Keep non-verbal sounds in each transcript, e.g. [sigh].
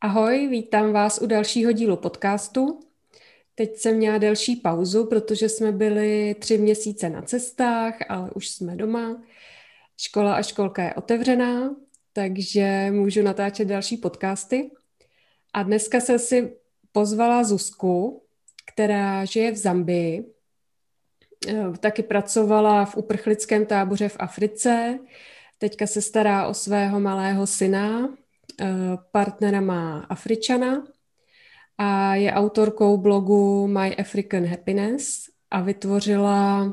Ahoj, vítám vás u dalšího dílu podcastu. Teď jsem měla delší pauzu, protože jsme byli tři měsíce na cestách, ale už jsme doma. Škola a školka je otevřená, takže můžu natáčet další podcasty. A dneska se si pozvala Zuzku, která žije v Zambii. Eh, taky pracovala v uprchlickém táboře v Africe. Teďka se stará o svého malého syna, partnera má Afričana a je autorkou blogu My African Happiness a vytvořila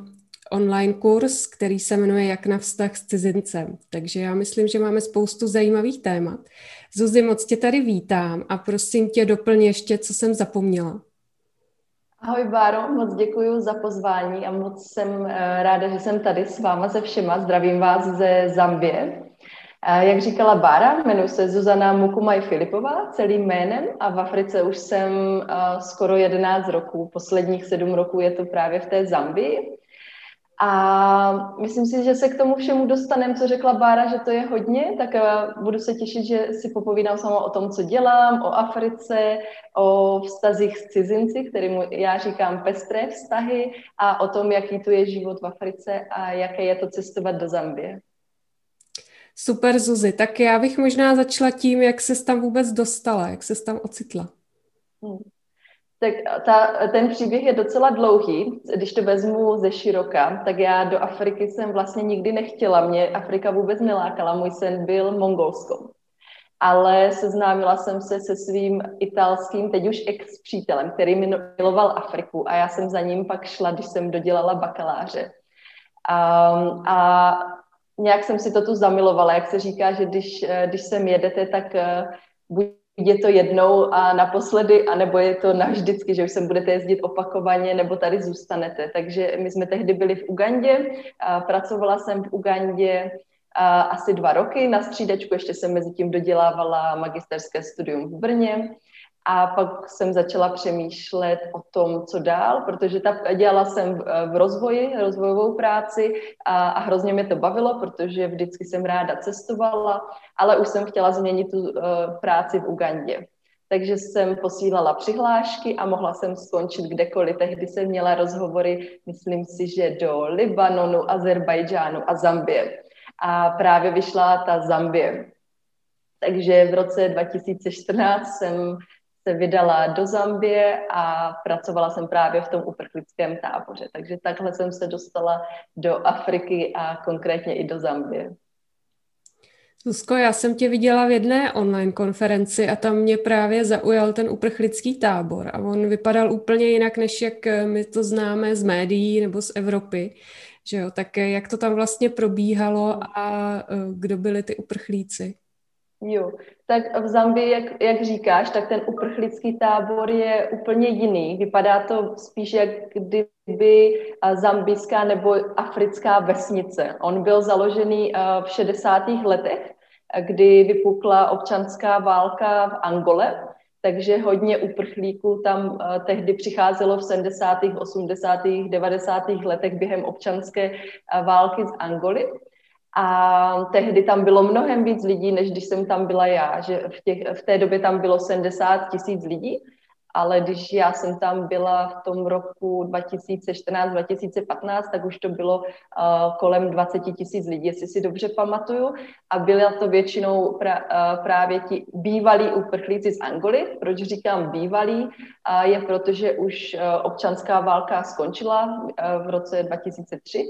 online kurz, který se jmenuje Jak na vztah s cizincem. Takže já myslím, že máme spoustu zajímavých témat. Zuzi, moc tě tady vítám a prosím tě doplň ještě, co jsem zapomněla. Ahoj Báro, moc děkuji za pozvání a moc jsem eh, ráda, že jsem tady s váma se všema. Zdravím vás ze Zambie. Jak říkala Bára, jmenuji se Zuzana Mukumaj Filipová celým jménem a v Africe už jsem skoro 11 roků. Posledních sedm roků je to právě v té Zambii. A myslím si, že se k tomu všemu dostaneme, co řekla Bára, že to je hodně, tak budu se těšit, že si popovídám sama o tom, co dělám, o Africe, o vztazích s cizinci, kterým já říkám pestré vztahy a o tom, jaký tu je život v Africe a jaké je to cestovat do Zambie. Super, Zuzi. Tak já bych možná začala tím, jak se tam vůbec dostala, jak se tam ocitla. Hmm. Tak ta, ten příběh je docela dlouhý. Když to vezmu ze široka, tak já do Afriky jsem vlastně nikdy nechtěla. Mě Afrika vůbec nelákala. Můj sen byl Mongolsko. Ale seznámila jsem se se svým italským, teď už ex-přítelem, který miloval Afriku a já jsem za ním pak šla, když jsem dodělala bakaláře. Um, a nějak jsem si to tu zamilovala, jak se říká, že když, eh, když sem jedete, tak eh, buď je to jednou a naposledy, anebo je to navždycky, že už sem budete jezdit opakovaně, nebo tady zůstanete. Takže my jsme tehdy byli v Ugandě, pracovala jsem v Ugandě a asi dva roky na střídačku, ještě jsem mezi tím dodělávala magisterské studium v Brně a pak jsem začala přemýšlet o tom, co dál, protože ta, dělala jsem v, rozvoji, rozvojovou práci a, a hrozně mě to bavilo, protože vždycky jsem ráda cestovala, ale už jsem chtěla změnit tu uh, práci v Ugandě. Takže jsem posílala přihlášky a mohla jsem skončit kdekoliv. Tehdy jsem měla rozhovory, myslím si, že do Libanonu, Azerbajdžánu a Zambie. A právě vyšla ta Zambie. Takže v roce 2014 jsem se vydala do Zambie a pracovala jsem právě v tom uprchlickém táboře. Takže takhle jsem se dostala do Afriky a konkrétně i do Zambie. Zuzko, já jsem tě viděla v jedné online konferenci a tam mě právě zaujal ten uprchlický tábor a on vypadal úplně jinak, než jak my to známe z médií nebo z Evropy. Že jo? Tak jak to tam vlastně probíhalo a e, kdo byli ty uprchlíci? Jo, tak v Zambii, jak, jak říkáš, tak ten uprchlický tábor je úplně jiný. Vypadá to spíš, jak kdyby zambijská nebo africká vesnice. On byl založený v 60. letech, kdy vypukla občanská válka v Angole, takže hodně uprchlíků tam tehdy přicházelo v 70., 80., 90. letech během občanské války z Angoly. A tehdy tam bylo mnohem víc lidí, než když jsem tam byla já, že v, těch, v té době tam bylo 70 tisíc lidí, ale když já jsem tam byla v tom roku 2014-2015, tak už to bylo uh, kolem 20 tisíc lidí, jestli si dobře pamatuju. A byla to většinou pra, uh, právě ti bývalí uprchlíci z Angoly. Proč říkám bývalí? Uh, je proto, že už uh, občanská válka skončila uh, v roce 2003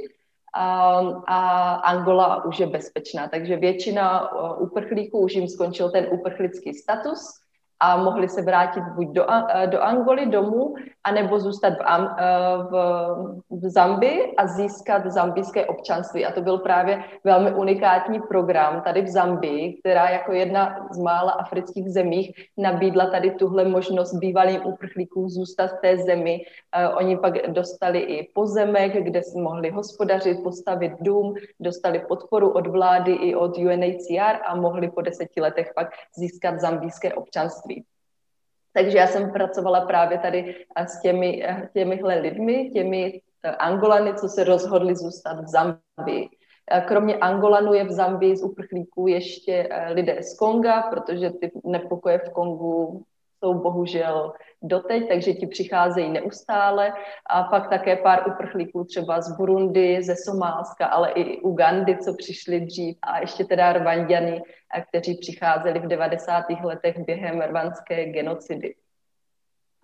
a, a Angola už je bezpečná. Takže většina uprchlíků už jim skončil ten uprchlický status a mohli se vrátit buď do, do Angoly domů, anebo zůstat v, v, v Zambii a získat zambijské občanství. A to byl právě velmi unikátní program tady v Zambii, která jako jedna z mála afrických zemích nabídla tady tuhle možnost bývalým uprchlíkům zůstat v té zemi. Oni pak dostali i pozemek, kde si mohli hospodařit, postavit dům, dostali podporu od vlády i od UNHCR a mohli po deseti letech pak získat zambijské občanství. Takže já jsem pracovala právě tady s těmi, těmihle lidmi, těmi eh, Angolany, co se rozhodli zůstat v Zambii. Kromě Angolanů je v Zambii z uprchlíků ještě lidé z Konga, protože ty nepokoje v Kongu jsou bohužel doteď, takže ti přicházejí neustále. A pak také pár uprchlíků třeba z Burundi, ze Somálska, ale i Ugandy, co přišli dřív a ještě teda Rwandiany, kteří přicházeli v 90. letech během rwandské genocidy.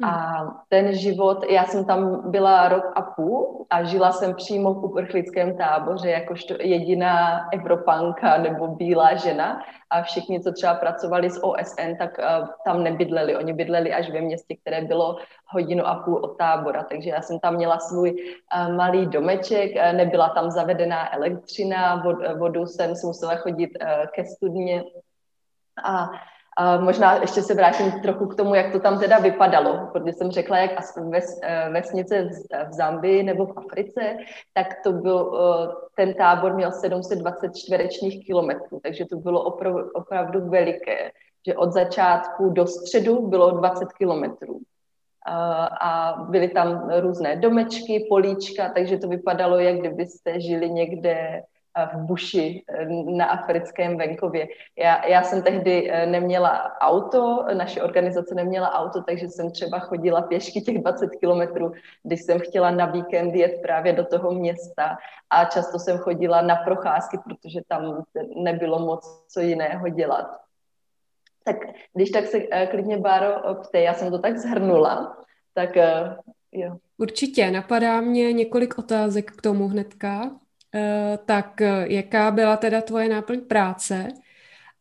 A ten život, já jsem tam byla rok a půl a žila jsem přímo v uprchlickém táboře jakožto jediná Evropanka nebo bílá žena. A všichni, co třeba pracovali s OSN, tak uh, tam nebydleli. Oni bydleli až ve městě, které bylo hodinu a půl od tábora. Takže já jsem tam měla svůj uh, malý domeček, uh, nebyla tam zavedená elektřina, vod, vodu jsem musela chodit uh, ke studně. A a možná ještě se vrátím trochu k tomu, jak to tam teda vypadalo, protože jsem řekla, jak ves, eh, vesnice v Zambii nebo v Africe, tak to byl, eh, ten tábor měl 720 čtverečních kilometrů, takže to bylo opravdu, opravdu veliké, že od začátku do středu bylo 20 kilometrů. A byly tam různé domečky, políčka, takže to vypadalo, jak kdybyste žili někde v buši eh, na africkém venkově. Já, já jsem tehdy eh, neměla auto, naše organizace neměla auto, takže jsem třeba chodila pěšky těch 20 kilometrů, když jsem chtěla na víkend jet právě do toho města a často jsem chodila na procházky, protože tam nebylo moc co jiného dělat. Tak když tak se eh, klidně, Báro, ptej, já jsem to tak zhrnula, tak jo. Určitě, napadá mě několik otázek k tomu hnedka. Eh, tak eh, jaká byla teda tvoje náplň práce?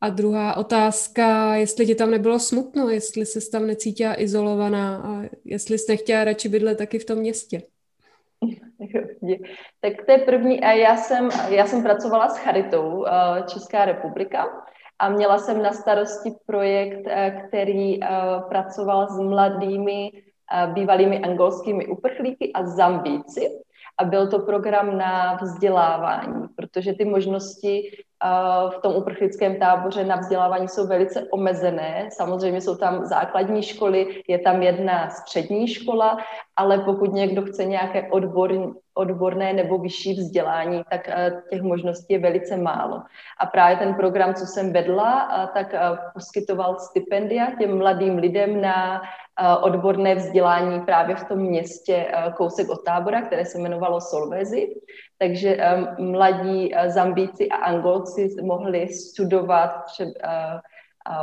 A druhá otázka, jestli ti tam nebylo smutno, jestli jsi tam necítila izolovaná a jestli jsi nechtěla radši bydlet taky v tom městě. [laughs] Tak to je první. Já jsem, já jsem pracovala s Charitou eh, Česká republika a měla jsem na starosti projekt, který pracoval s mladými bývalými angolskými uprchlíky a zambíci a byl to program na vzdělávání, protože ty možnosti v tom uprchlickém táboře na vzdělávání jsou velice omezené. Samozřejmě jsou tam základní školy, je tam jedna střední škola, ale pokud někdo chce nějaké odbor, odborné nebo vyšší vzdělání, tak těch možností je velice málo. A právě ten program, co jsem vedla, tak poskytoval stipendia těm mladým lidem na odborné vzdělání právě v tom městě kousek od tábora, které se jmenovalo Solvezi. Takže um, mladí Zambíci a Angolci mohli studovat třeba,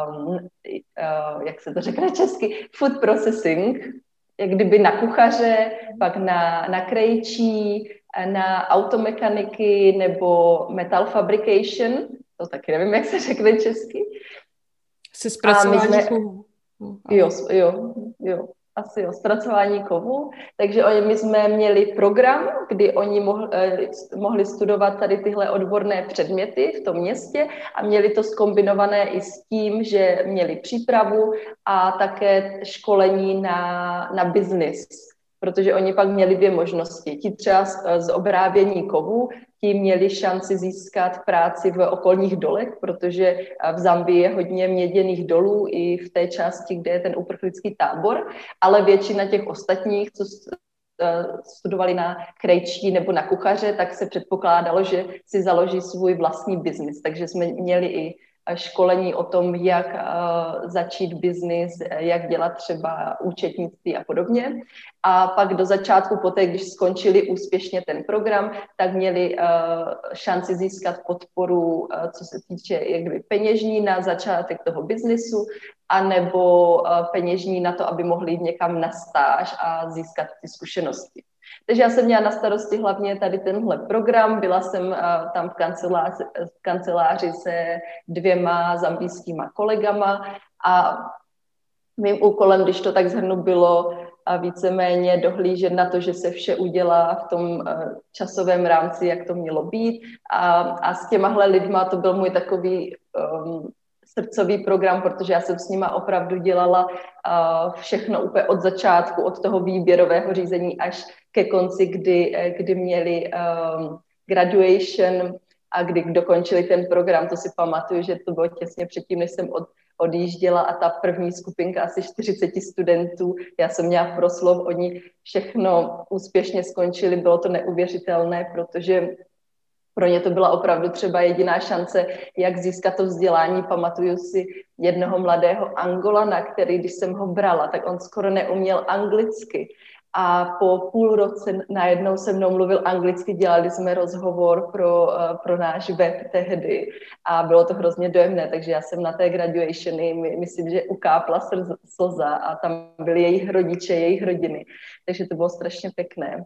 um, uh, jak se to řekne česky, food processing, jak kdyby na kuchaře, pak na, na krejčí, na automechaniky nebo metal fabrication, to taky nevím, jak se řekne česky. Se zpracování jsme, Jo, jo, jo asi jo, zpracování kovu. Takže oni, my jsme měli program, kdy oni mohli, eh, mohli studovat tady tyhle odborné předměty v tom městě a měli to skombinované i s tím, že měli přípravu a také školení na, na business protože oni pak měli dvě možnosti. Ti třeba z, z obrábění kovů, ti měli šanci získat práci v okolních dolech, protože v Zambii je hodně měděných dolů i v té části, kde je ten uprchlický tábor, ale většina těch ostatních, co eh, studovali na krejčí nebo na kuchaře, tak se předpokládalo, že si založí svůj vlastní biznis. Takže jsme měli i školení o tom, jak uh, začít biznis, jak dělat třeba účetnictví a podobně. A pak do začátku, poté, když skončili úspěšně ten program, tak měli uh, šanci získat podporu, co se týče jakby peněžní na začátek toho biznisu, anebo peněžní na to, aby mohli jít někam na stáž a získat ty zkušenosti. Takže já jsem měla na starosti hlavně tady tenhle program. Byla jsem uh, tam v kanceláři, v kanceláři se dvěma zambijskýma kolegama a mým úkolem, když to tak zhrnu, bylo a víceméně dohlížet na to, že se vše udělá v tom časovém rámci, jak to mělo být. A, a s těmahle lidma to byl můj takový um, srdcový program, protože já jsem s nima opravdu dělala uh, všechno úplně od začátku, od toho výběrového řízení až ke konci, kdy, eh, kdy měli um, graduation a kdy dokončili ten program, to si pamatuju, že to bylo těsně předtím, než jsem od, odjížděla a ta první skupinka asi 40 studentů, já jsem měla proslov, oni všechno úspěšně skončili, bylo to neuvěřitelné, protože pro ně to byla opravdu třeba jediná šance, jak získat to vzdělání. Pamatuju si jednoho mladého Angolana, který, když jsem ho brala, tak on skoro neuměl anglicky. A po půl roce najednou se mnou mluvil anglicky, dělali jsme rozhovor pro, eh, pro náš web tehdy a bylo to hrozně dojemné, takže já jsem na té graduationy, myslím, že ukápla slza a tam byli jejich rodiče, jejich rodiny, takže to bylo strašně pěkné.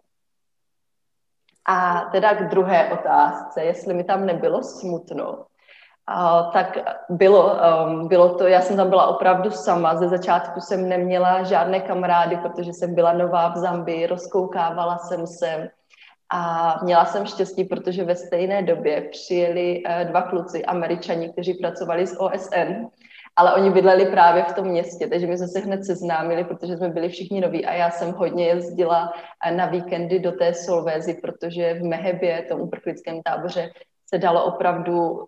A teda k druhé otázce, jestli mi tam nebylo smutno, Uh, tak bylo, um, bylo to, já jsem tam byla opravdu sama, ze začátku jsem neměla žádné kamarády, protože jsem byla nová v Zambii, rozkoukávala jsem se. A měla jsem štěstí, protože ve stejné době přijeli uh, dva kluci, američani, kteří pracovali s OSN, ale oni bydleli právě v tom městě, takže my jsme se hned seznámili, protože jsme byli všichni noví a já jsem hodně jezdila uh, na víkendy do té Solvézy, protože v Mehebě, tom uprchlickém táboře, se dalo opravdu uh,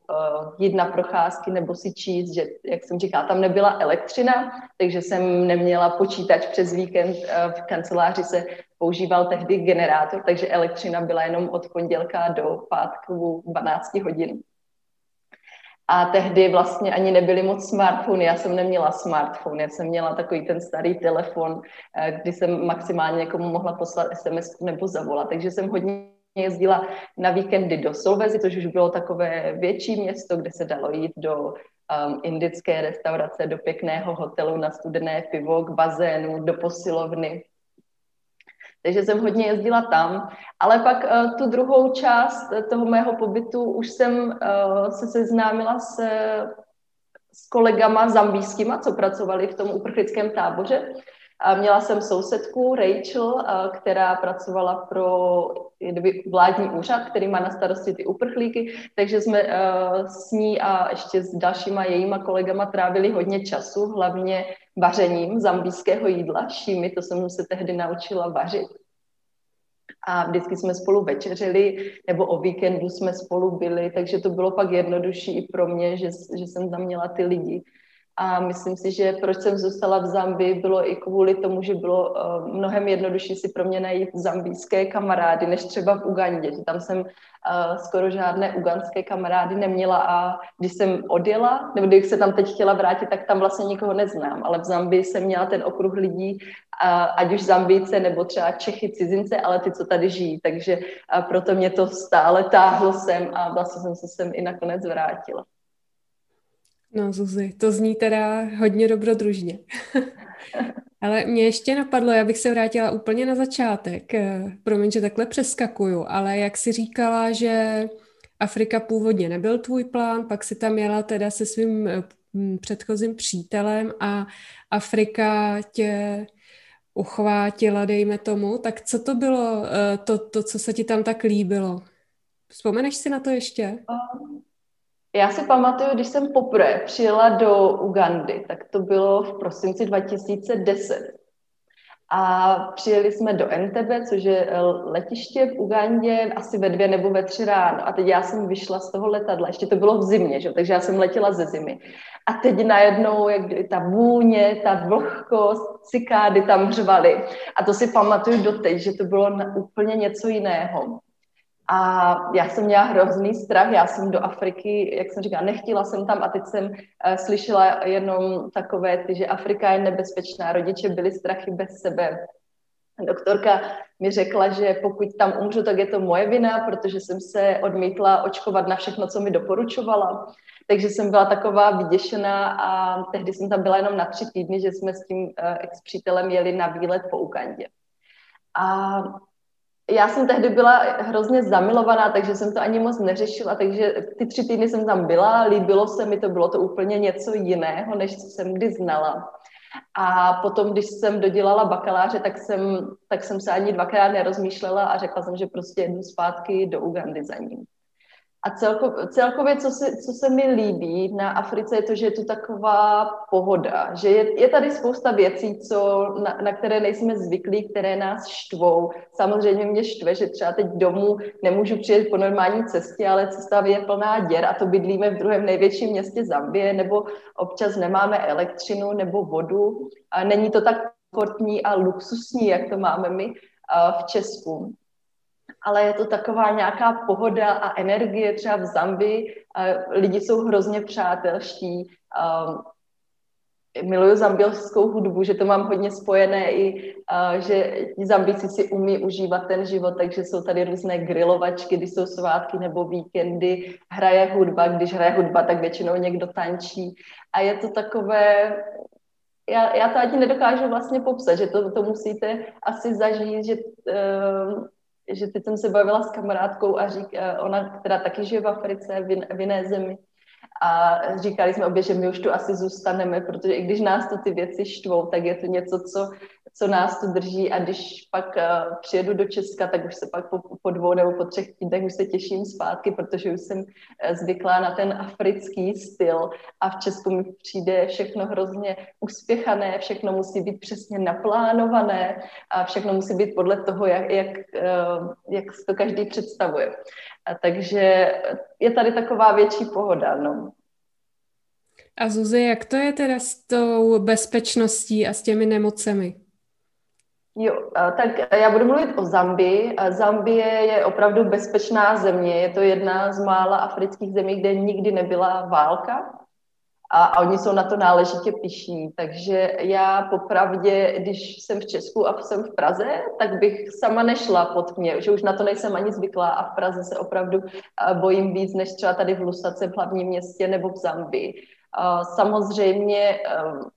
jít na procházky nebo si číst, že, jak jsem říkala, tam nebyla elektřina, takže jsem neměla počítač přes víkend. Uh, v kanceláři se používal tehdy generátor, takže elektřina byla jenom od pondělka do pátku 12 hodin. A tehdy vlastně ani nebyly moc smartfony, já jsem neměla smartphone, já jsem měla takový ten starý telefon, eh, kdy jsem maximálně někomu mohla poslat SMS nebo zavolat, takže jsem hodně jezdila na víkendy do Solvezy, což už bylo takové větší město, kde se dalo jít do um, indické restaurace, do pěkného hotelu na studené pivo, k bazénu, do posilovny. Takže jsem hodně jezdila tam, ale pak uh, tu druhou část toho mého pobytu už jsem uh, se seznámila s, s kolegama zambijskýma, co pracovali v tom uprchlickém táboře. A měla jsem sousedku Rachel, která pracovala pro vládní úřad, který má na starosti ty uprchlíky, takže jsme s ní a ještě s dalšíma jejíma kolegama trávili hodně času, hlavně vařením zambijského jídla, šímy, to jsem se tehdy naučila vařit. A vždycky jsme spolu večeřili, nebo o víkendu jsme spolu byli, takže to bylo pak jednodušší i pro mě, že, že jsem tam měla ty lidi, a myslím si, že proč jsem zůstala v Zambii, bylo i kvůli tomu, že bylo uh, mnohem jednodušší si pro mě najít zambijské kamarády, než třeba v Ugandě. Že tam jsem uh, skoro žádné uganské kamarády neměla a když jsem odjela, nebo když se tam teď chtěla vrátit, tak tam vlastně nikoho neznám. Ale v Zambii jsem měla ten okruh lidí, uh, ať už Zambijce nebo třeba Čechy, cizince, ale ty, co tady žijí. Takže proto mě to stále táhlo sem a vlastně jsem se sem i nakonec vrátila. No Zuzi, to zní teda hodně dobrodružně. [laughs] ale mě ještě napadlo, já bych se vrátila úplně na začátek. Eh, promiň, že takhle přeskakuju, ale jak si říkala, že Afrika původně nebyl tvůj plán, pak si tam jela teda se svým eh, předchozím přítelem a Afrika tě uchvátila, dejme tomu. Tak co to bylo, eh, to, to co se ti tam tak líbilo? Vzpomeneš si na to ještě? Um, já si pamatuju, když jsem poprvé přijela do Ugandy, tak to bylo v prosinci 2010. A přijeli jsme do Entebbe, což je eh, letiště v Ugandě, asi ve dvě nebo ve tři ráno. A teď já jsem vyšla z toho letadla, ještě to bylo v zimě, že? takže já jsem letěla ze zimy. A teď najednou, jak ta vůně, ta vlhkost, cikády tam hřvaly. A to si pamatuju doteď, že to bylo na úplně něco jiného. A já jsem měla hrozný strach, já jsem do Afriky, jak jsem říkala, nechtěla jsem tam a teď jsem uh, slyšela jenom takové ty, že Afrika je nebezpečná, rodiče byli strachy bez sebe. Doktorka mi řekla, že pokud tam umřu, tak je to moje vina, protože jsem se odmítla očkovat na všechno, co mi doporučovala. Takže jsem byla taková vyděšená a tehdy jsem tam byla jenom na tři týdny, že jsme s tím uh, ex-přítelem jeli na výlet po Ugandě. A já jsem tehdy byla hrozně zamilovaná, takže jsem to ani moc neřešila, takže ty tři týdny jsem tam byla, líbilo se mi to, bylo to úplně něco jiného, než co jsem kdy znala. A potom, když jsem dodělala bakaláře, tak jsem, tak jsem se ani dvakrát nerozmýšlela a řekla jsem, že prostě jdu zpátky do Ugandy za ním. A celko, celkově, co se, co se mi líbí na Africe, je to, že je tu taková pohoda, že je, je tady spousta věcí, co, na, na které nejsme zvyklí, které nás štvou. Samozřejmě mě štve, že třeba teď domů nemůžu přijet po normální cestě, ale cesta je plná děr a to bydlíme v druhém největším městě Zambie, nebo občas nemáme elektřinu nebo vodu. A není to tak komfortní a luxusní, jak to máme my v Česku. Ale je to taková nějaká pohoda a energie třeba v Zambii. Lidi jsou hrozně přátelští, miluju zambilskou hudbu, že to mám hodně spojené i, že zambici si umí užívat ten život, takže jsou tady různé grilovačky, když jsou svátky nebo víkendy, hraje hudba, když hraje hudba, tak většinou někdo tančí. A je to takové, já, já to ani nedokážu vlastně popsat, že to, to musíte asi zažít, že uh, že teď jsem se bavila s kamarádkou a řík, ona, která taky žije v Africe, v, v jiné zemi, a říkali jsme obě, že my už tu asi zůstaneme, protože i když nás to ty věci štvou, tak je to něco, co co nás tu drží a když pak uh, přijedu do Česka, tak už se pak po, po dvou nebo po třech týdnech už se těším zpátky, protože už jsem uh, zvyklá na ten africký styl a v Česku mi přijde všechno hrozně uspěchané, všechno musí být přesně naplánované a všechno musí být podle toho, jak, jak, uh, jak to každý představuje. A takže je tady taková větší pohoda, no. A Zuzi, jak to je teda s tou bezpečností a s těmi nemocemi? Jo, tak já budu mluvit o Zambii. Zambie je opravdu bezpečná země. Je to jedna z mála afrických zemí, kde nikdy nebyla válka. A, a oni jsou na to náležitě pišní. Takže já popravdě, když jsem v Česku a jsem v Praze, tak bych sama nešla pod mě, že už na to nejsem ani zvyklá a v Praze se opravdu bojím víc, než třeba tady v Lusace, v hlavním městě nebo v Zambii. Samozřejmě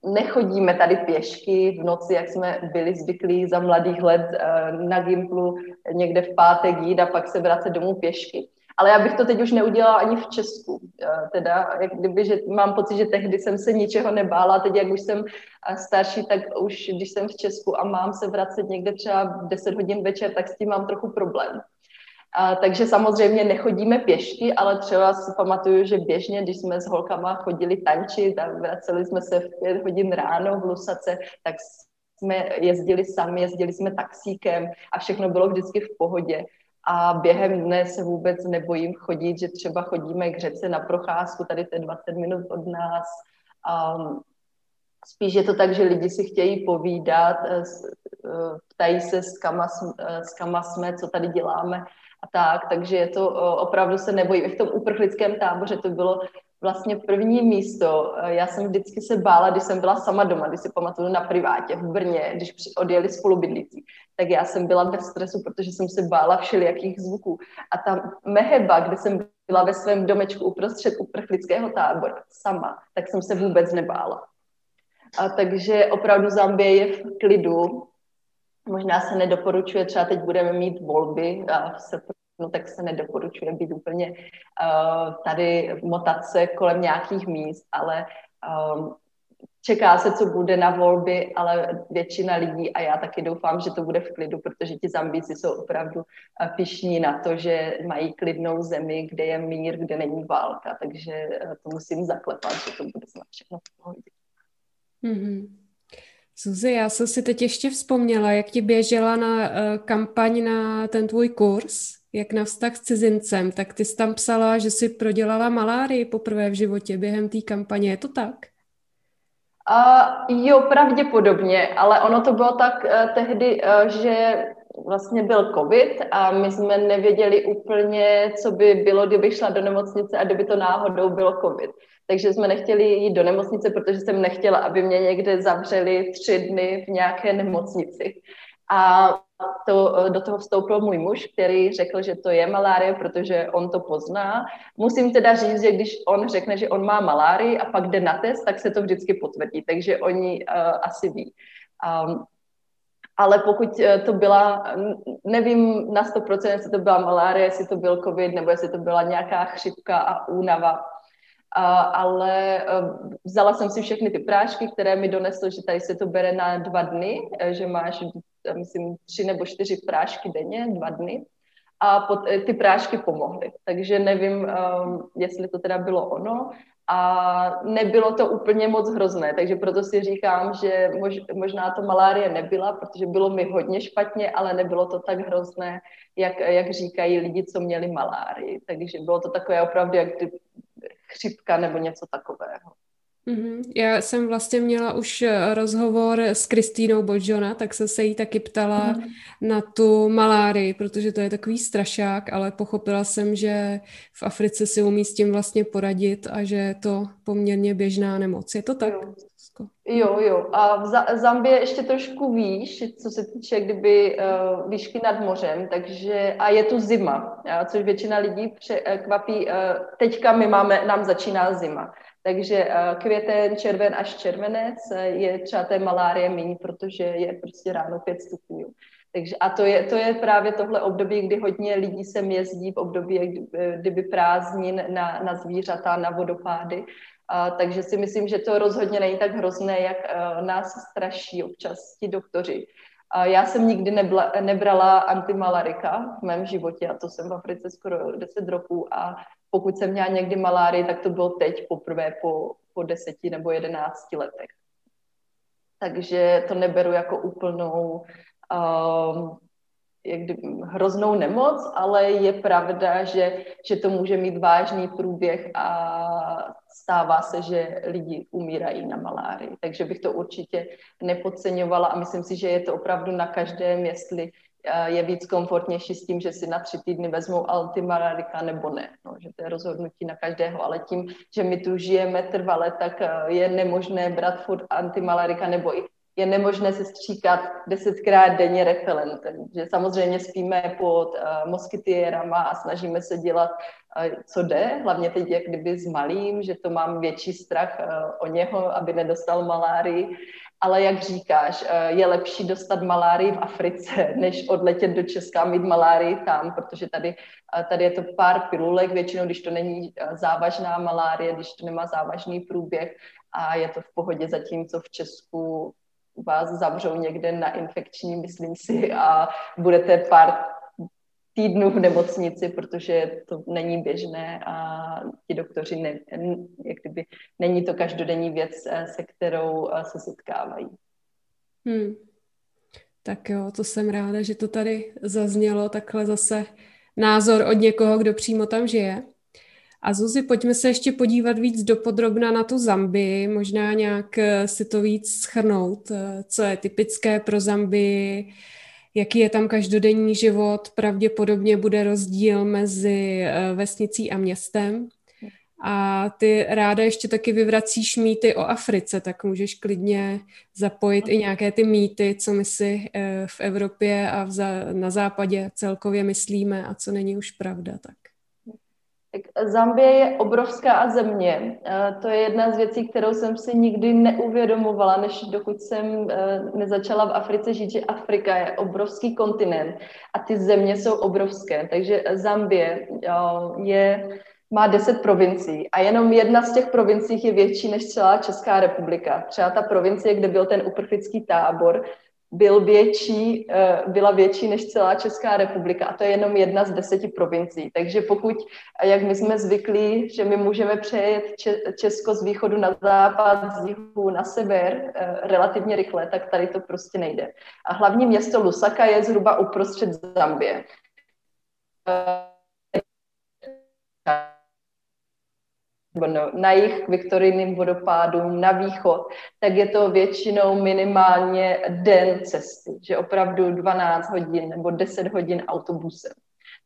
nechodíme tady pěšky v noci, jak jsme byli zvyklí za mladých let eh, na Gimplu někde v pátek jít a pak se vracet domů pěšky. Ale já bych to teď už neudělala ani v Česku. Eh, teda, jak kdyby, že mám pocit, že tehdy jsem se ničeho nebála, teď jak už jsem eh, starší, tak už když jsem v Česku a mám se vracet někde třeba 10 hodin večer, tak s tím mám trochu problém. A, takže samozřejmě nechodíme pěšky, ale třeba si pamatuju, že běžně, když jsme s holkama chodili tančit a vraceli jsme se v pět hodin ráno v Lusace, tak jsme jezdili sami, jezdili jsme taxíkem a všechno bylo vždycky v pohodě. A během dne se vůbec nebojím chodit, že třeba chodíme k řece na procházku, tady to je 20 minut od nás. Um, spíš je to tak, že lidi si chtějí povídat, eh, eh, ptají se, s kama, eh, s kama jsme, co tady děláme a tak, takže je to opravdu se nebojím. I v tom uprchlickém táboře to bylo vlastně první místo. Já jsem vždycky se bála, když jsem byla sama doma, když si pamatuju na privátě v Brně, když odjeli spolubydlící, tak já jsem byla bez stresu, protože jsem se bála všelijakých zvuků. A ta meheba, kde jsem byla ve svém domečku uprostřed uprchlického tábora sama, tak jsem se vůbec nebála. A takže opravdu Zambie je v klidu, Možná se nedoporučuje, třeba teď budeme mít volby a v srpnu, tak se nedoporučuje být úplně uh, tady motat se kolem nějakých míst, ale um, čeká se, co bude na volby, ale většina lidí a já taky doufám, že to bude v klidu, protože ti zambíci jsou opravdu pišní na to, že mají klidnou zemi, kde je mír, kde není válka, takže to musím zaklepat, že to bude snad všechno v pohodě. Mm-hmm. Suzi, já jsem si teď ještě vzpomněla, jak ti běžela na uh, kampaň na ten tvůj kurz, jak na vztah s cizincem, tak ty jsi tam psala, že jsi prodělala malárii poprvé v životě během té kampaně, je to tak? Uh, jo, pravděpodobně, ale ono to bylo tak uh, tehdy, uh, že vlastně byl covid a my jsme nevěděli úplně, co by bylo, kdyby šla do nemocnice a kdyby to náhodou bylo covid takže jsme nechtěli jít do nemocnice, protože jsem nechtěla, aby mě někde zavřeli tři dny v nějaké nemocnici. A to, do toho vstoupil můj muž, který řekl, že to je malárie, protože on to pozná. Musím teda říct, že když on řekne, že on má malárii a pak jde na test, tak se to vždycky potvrdí, takže oni uh, asi ví. Um, ale pokud eh, to byla, nevím na 100%, jestli to byla malárie, jestli to byl covid, nebo jestli to byla nějaká chřipka a únava, ale e, vzala jsem si všechny ty prášky, které mi doneslo, že tady se to bere na dva dny, e, že máš, e, myslím, tři nebo čtyři prášky denně, dva dny. A pod, ty prášky pomohly. Takže nevím, jestli to teda bylo ono. A nebylo to úplně moc hrozné, takže proto si říkám, že mož, možná to malárie nebyla, protože bylo mi hodně špatně, ale nebylo to tak hrozné, jak, jak říkají lidi, co měli malárii. Takže bylo to takové opravdu, jak chřipka nebo něco takového. Mm-hmm. Já jsem vlastně měla už eh, rozhovor s Kristýnou Bodžona, tak se se jí taky ptala mm-hmm. na tu malárii, protože to je takový strašák, ale pochopila jsem, že v Africe si umí s tím vlastně poradit a že je to poměrně běžná nemoc. Je to tak? Jo, jo. jo. A v Zambě ještě trošku výš, co se týče kdyby uh, výšky nad mořem, takže a je tu zima, což většina lidí překvapí. Uh, teďka my máme, nám začíná zima. Takže eh, květen, červen až červenec eh, je třeba té malárie méně, protože je prostě ráno 5 stupňů. Takže, a to je, to je právě tohle období, kdy hodně lidí sem jezdí v období kdyby, eh, kdyby prázdnin na, na zvířata, na vodopády. Takže si myslím, že to rozhodně není tak hrozné, jak a, nás straší občas ti doktoři. Já jsem nikdy nebla, nebrala antimalarika v mém životě a to jsem v Africe skoro 10 roků a pokud jsem měla někdy malárii, tak to bylo teď poprvé po, po deseti nebo jedenácti letech. Takže to neberu jako úplnou um, jak kdy, hroznou nemoc, ale je pravda, že, že to může mít vážný průběh a stává se, že lidi umírají na malárii. Takže bych to určitě nepodceňovala a myslím si, že je to opravdu na každém, jestli je víc komfortnější s tím, že si na tři týdny vezmou altimararika nebo ne. No, že to je rozhodnutí na každého, ale tím, že my tu žijeme trvale, tak eh, je nemožné brát furt antimalarika nebo i je nemožné se stříkat desetkrát denně repelentem. Že samozřejmě spíme pod uh, moskytiérama a snažíme se dělat, uh, co jde, hlavně teď jak kdyby s malým, že to mám větší strach uh, o něho, aby nedostal malárii ale jak říkáš, eh, je lepší dostat malárii v Africe, [laughs] než odletět do Česka a mít malárii tam, protože tady, eh, tady je to pár pilulek, většinou, když to není eh, závažná malárie, když to nemá závažný průběh a je to v pohodě, zatímco v Česku vás zavřou někde na infekční, myslím si, a budete pár týdnů v nemocnici, protože to není běžné a ti doktoři, ne, jak kdyby, není to každodenní věc, eh, se kterou eh, se setkávají. Hmm. Tak jo, to jsem ráda, že to tady zaznělo, takhle zase názor od někoho, kdo přímo tam žije. A Zuzi, pojďme se ještě podívat víc dopodrobna na tu Zambii, možná nějak eh, si to víc schrnout, co je typické pro Zambii, jaký je tam každodenní život, pravděpodobně bude rozdíl mezi eh, vesnicí a městem. A ty ráda ještě taky vyvracíš mýty o Africe, tak můžeš klidně zapojit i nějaké ty mýty, co my si eh, v Evropě a na západě celkově myslíme a co není už pravda. Tak. Tak Zambie je obrovská země. To je jedna z věcí, kterou jsem si nikdy neuvědomovala, než dokud jsem e, nezačala v Africe žít, že Afrika je obrovský kontinent a ty země jsou obrovské. Takže Zambie je, má deset provincií a jenom jedna z těch provincií je větší než celá Česká republika. Třeba ta provincie, kde byl ten uprchlický tábor, byl větší, eh, byla větší než celá Česká republika a to je jenom jedna z deseti provincií. Takže pokud, jak my jsme zvyklí, že my můžeme přejet Česko z východu na západ, z jihu na sever eh, relativně rychle, tak tady to prostě nejde. A hlavní město Lusaka je zhruba uprostřed Zambie no, na jich k Viktorijným vodopádům, na východ, tak je to většinou minimálně den cesty, že opravdu 12 hodin nebo 10 hodin autobusem.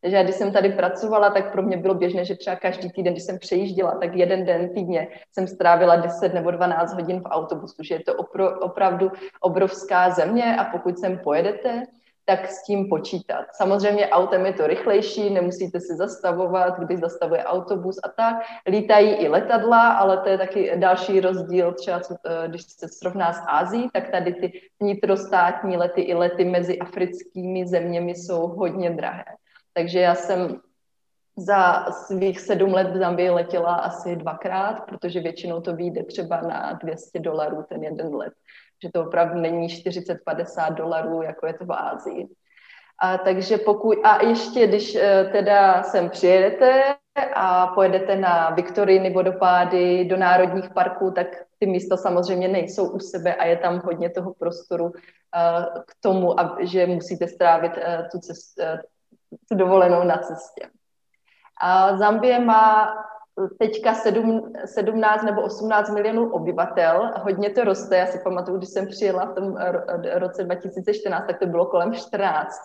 Takže když jsem tady pracovala, tak pro mě bylo běžné, že třeba každý týden, když jsem přejížděla, tak jeden den týdně jsem strávila 10 nebo 12 hodin v autobusu, že je to opro, opravdu obrovská země a pokud sem pojedete, tak s tím počítat. Samozřejmě autem je to rychlejší, nemusíte si zastavovat, když zastavuje autobus a tak. Lítají i letadla, ale to je taky další rozdíl, třeba eh, když se srovná s Ázií, tak tady ty vnitrostátní lety i lety mezi africkými zeměmi jsou hodně drahé. Takže já jsem za svých sedm let v Zambii letěla asi dvakrát, protože většinou to vyjde třeba na 200 dolarů ten jeden let že to opravdu není 40-50 dolarů, jako je to v Ázii. A takže pokud, a ještě když eh, teda sem přijedete a pojedete na Viktoriny vodopády, do národních parků, tak ty místa samozřejmě nejsou u sebe a je tam hodně toho prostoru uh, k tomu, že musíte strávit uh, tu, cest, uh, tu dovolenou na cestě. A Zambie má teďka 7, 17 nebo 18 milionů obyvatel, hodně to roste, já si pamatuju, když jsem přijela v tom roce 2014, tak to bylo kolem 14.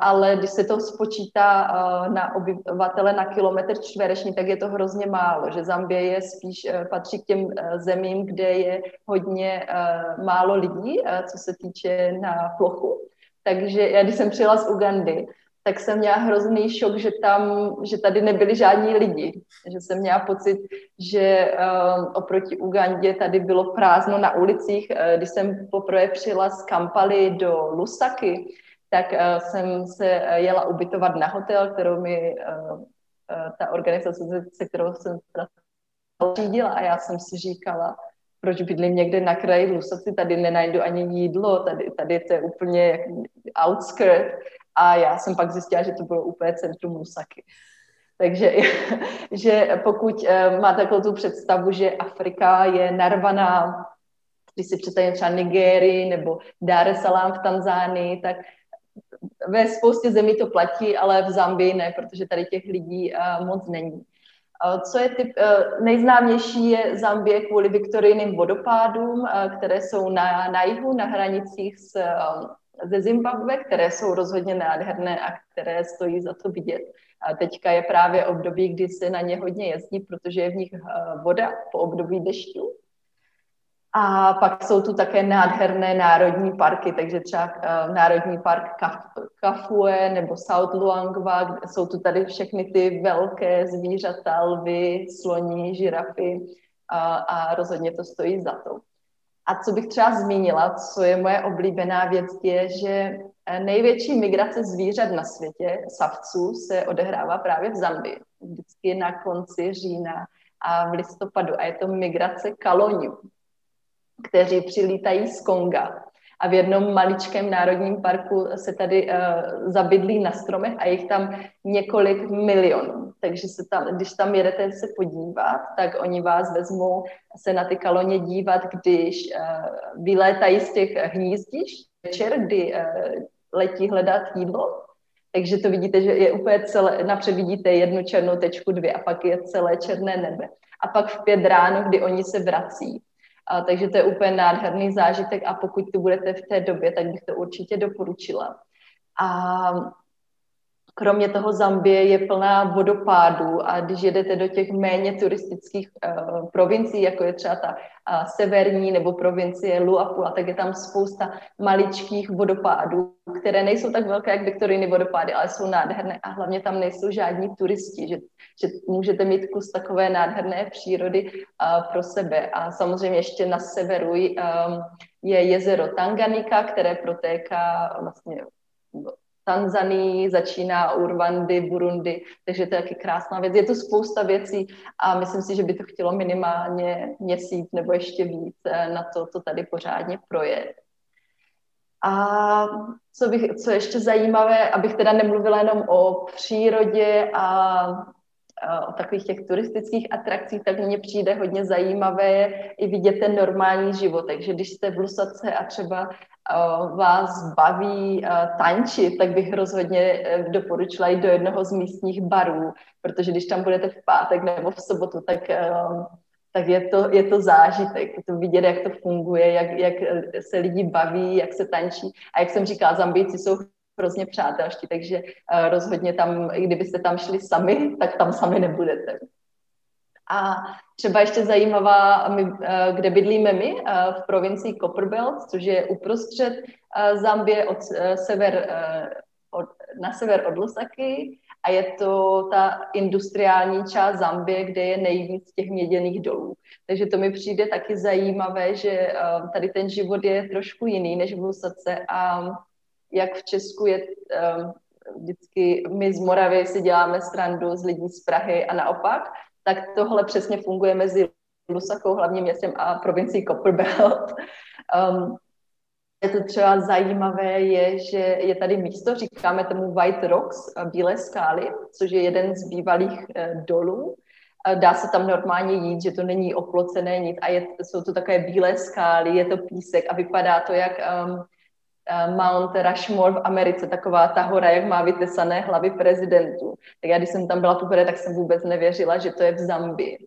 Ale když se to spočítá na obyvatele na kilometr čtvereční, tak je to hrozně málo, že Zambie je spíš, e, patří k těm e, zemím, kde je hodně e, málo lidí, co se týče na plochu. Takže já, když jsem přijela z Ugandy, tak jsem měla hrozný šok, že tam, že tady nebyli žádní lidi. Že jsem měla pocit, že uh, oproti Ugandě tady bylo prázdno na ulicích. Uh, když jsem poprvé přijela z Kampaly do Lusaky, tak uh, jsem se jela ubytovat na hotel, kterou mi uh, uh, ta organizace, se kterou jsem řídila a já jsem si říkala, proč bydlím někde na kraji Lusaci, tady nenajdu ani jídlo, tady, tady to je úplně outskirt. A já jsem pak zjistila, že to bylo úplně centrum Lusaki. Takže [laughs] že pokud uh, máte takovou tu představu, že Afrika je narvaná, když si představím třeba Nigérii nebo Dar es Salaam v Tanzánii, tak ve spoustě zemí to platí, ale v Zambii ne, protože tady těch lidí uh, moc není. Uh, co je typ, nejznámější je Zambie kvůli viktorijným vodopádům, které jsou na, na jihu, na hranicích s ze Zimbabwe, které jsou rozhodně nádherné a které stojí za to vidět. A teďka je právě období, kdy se na ně hodně jezdí, protože je v nich eh, voda po období dešťů. A pak jsou tu také nádherné národní parky, takže třeba uh, národní park Kafue nebo South Luangwa, jsou tu tady všechny ty velké zvířata, lvy, sloní, žirafy a, a rozhodně to stojí za to. A co bych třeba zmínila, co je moje oblíbená věc, je, že eh, největší migrace zvířat na světě, savců, se odehrává právě v Zambii. Vždycky na konci října a v listopadu. A je to migrace kaloniů, kteří přilítají z Konga a v jednom maličkém národním parku se tady uh, zabydlí na stromech a jich tam několik milionů. Takže se tam, když tam jedete se podívat, tak oni vás vezmou se na ty kaloně dívat, když uh, vylétají z těch hnízdiš večer, kdy uh, letí hledat jídlo. Takže to vidíte, že je úplně celé, napřed vidíte jednu černou tečku, dvě a pak je celé černé nebe. A pak v pět ráno, kdy oni se vrací, a, takže to je úplně nádherný zážitek a pokud tu budete v té době, tak bych to určitě doporučila. A kromě toho Zambie je plná vodopádů a když jedete do těch méně turistických uh, provincií, jako je třeba ta uh, severní nebo provincie Luapula, tak je tam spousta maličkých vodopádů, které nejsou tak velké jak Viktoriny vodopády, ale jsou nádherné a hlavně tam nejsou žádní turisti, že, že můžete mít kus takové nádherné přírody uh, pro sebe. A samozřejmě ještě na severu um, je jezero Tanganika, které protéká vlastně Tanzanii, začíná Urvandy, Burundi, takže to je taky krásná věc. Je to spousta věcí a myslím si, že by to chtělo minimálně měsíc nebo ještě víc eh, na to, to tady pořádně projet. A co, bych, co ještě zajímavé, abych teda nemluvila jenom o přírodě a o takových těch turistických atrakcích, tak mně přijde hodně zajímavé i vidět ten normální život. Takže když jste v Lusace a třeba vás baví tančit, tak bych rozhodně e, doporučila jít do jednoho z místních barů, protože když tam budete v pátek nebo v sobotu, tak, tak je, to, je to zážitek, to vidět, jak to funguje, jak, jak se lidi baví, jak se tančí. A jak jsem říkala, Zambíci jsou hrozně přátelští, takže rozhodně tam, kdybyste tam šli sami, tak tam sami nebudete. A třeba ještě zajímavá, my, uh, kde bydlíme my, uh, v provincii Copperbelt, což je uprostřed Zambie od sever, od, na sever od Lusaky a je to ta industriální část Zambie, kde je nejvíc těch měděných dolů. Takže to mi přijde taky zajímavé, že tady ten život je trošku jiný než v Lusace a jak v Česku je vždycky my z Moravy si děláme strandu z lidí z Prahy a naopak, tak tohle přesně funguje mezi Lusakou, hlavním městem a provincií Copperbelt. Um, je to třeba zajímavé, je, že je tady místo, říkáme tomu White Rocks, Bílé skály, což je jeden z bývalých eh, dolů. Dá se tam normálně jít, že to není oplocené nic a je, jsou to takové bílé skály, je to písek a vypadá to jak um, Mount Rushmore v Americe, taková ta hora, jak má vytesané hlavy prezidentů. Tak já, když jsem tam byla poprvé, tak jsem vůbec nevěřila, že to je v Zambii.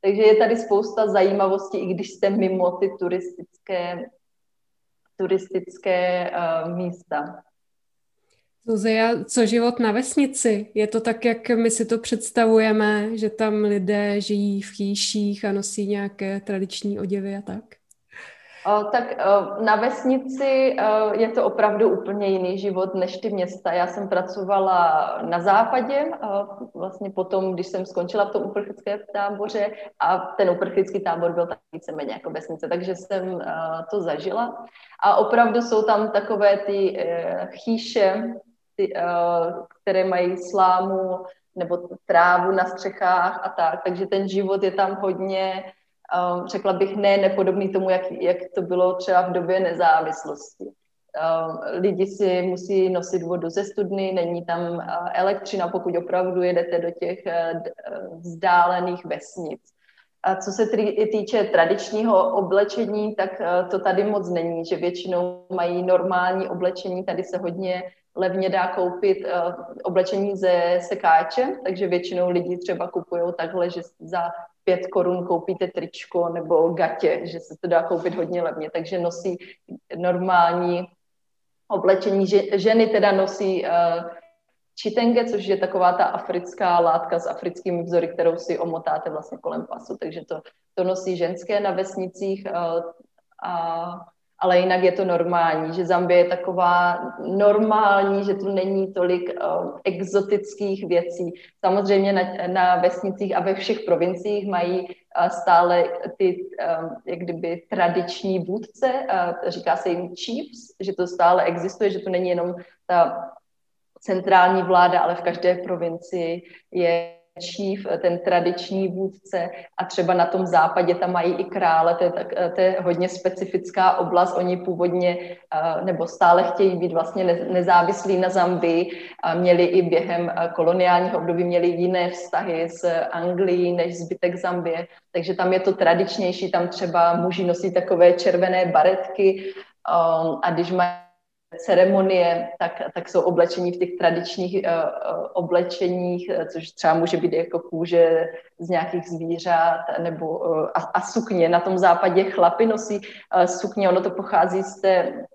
Takže je tady spousta zajímavostí, i když jste mimo ty turistické, turistické uh, místa. Zuzia, co život na vesnici? Je to tak, jak my si to představujeme, že tam lidé žijí v chýších a nosí nějaké tradiční oděvy a tak? Tak na vesnici je to opravdu úplně jiný život než ty města. Já jsem pracovala na západě, vlastně potom, když jsem skončila v tom uprchlickém táboře a ten uprchlický tábor byl tak víceméně jako vesnice, takže jsem to zažila. A opravdu jsou tam takové ty chýše, ty, které mají slámu nebo trávu na střechách a tak, takže ten život je tam hodně řekla bych, ne nepodobný tomu, jak, jak to bylo třeba v době nezávislosti. Lidi si musí nosit vodu ze studny, není tam elektřina, pokud opravdu jedete do těch uh, vzdálených vesnic. A co se týče tradičního oblečení, tak uh, to tady moc není, že většinou mají normální oblečení, tady se hodně levně dá koupit oblečení ze sekáče, takže většinou lidi třeba kupují takhle, že za pět korun koupíte tričko nebo gatě, že se to dá koupit hodně levně, takže nosí normální oblečení. Ženy teda nosí uh, čitenge, což je taková ta africká látka s africkými vzory, kterou si omotáte vlastně kolem pasu, takže to, to nosí ženské na vesnicích uh, a ale jinak je to normální, že Zambie je taková normální, že tu není tolik uh, exotických věcí. Samozřejmě na, na vesnicích a ve všech provinciích mají uh, stále ty um, jak kdyby tradiční vůdce, uh, říká se jim chiefs, že to stále existuje, že to není jenom ta centrální vláda, ale v každé provincii je chief, ten tradiční vůdce a třeba na tom západě tam mají i krále, to je, tak, to je hodně specifická oblast, oni původně eh, nebo stále chtějí být vlastně nezávislí na Zambii, měli i během eh, koloniálního období měli jiné vztahy s Anglií než zbytek Zambie, takže tam je to tradičnější, tam třeba muži nosí takové červené baretky a když mají ceremonie, tak, tak jsou oblečení v těch tradičních uh, oblečeních, což třeba může být jako kůže z nějakých zvířat nebo uh, a, a sukně. Na tom západě chlapi nosí uh, sukně, ono to pochází z té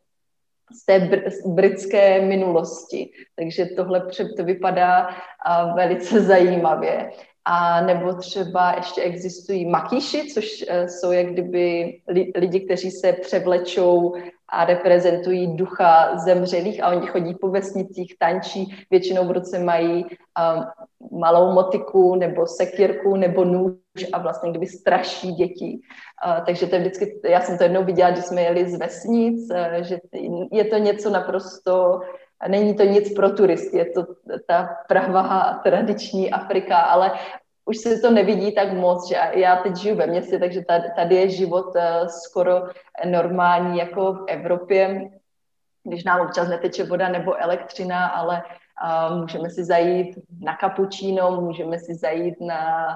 z té br- z britské minulosti. Takže tohle to vypadá uh, velice [laughs] zajímavě. A nebo třeba ještě existují makíši, což jsou jak kdyby li, lidi, kteří se převlečou a reprezentují ducha zemřelých a oni chodí po vesnicích, tančí, většinou v ruce mají um, malou motiku nebo sekírku nebo nůž a vlastně kdyby straší děti. Uh, takže to je vždycky, já jsem to jednou viděla, když jsme jeli z vesnic, uh, že je to něco naprosto Není to nic pro turisty, je to ta pravá tradiční Afrika, ale už se to nevidí tak moc, že já teď žiju ve městě, takže tady, tady je život uh, skoro normální jako v Evropě, když nám občas neteče voda nebo elektřina, ale uh, můžeme si zajít na kapučíno, můžeme si zajít na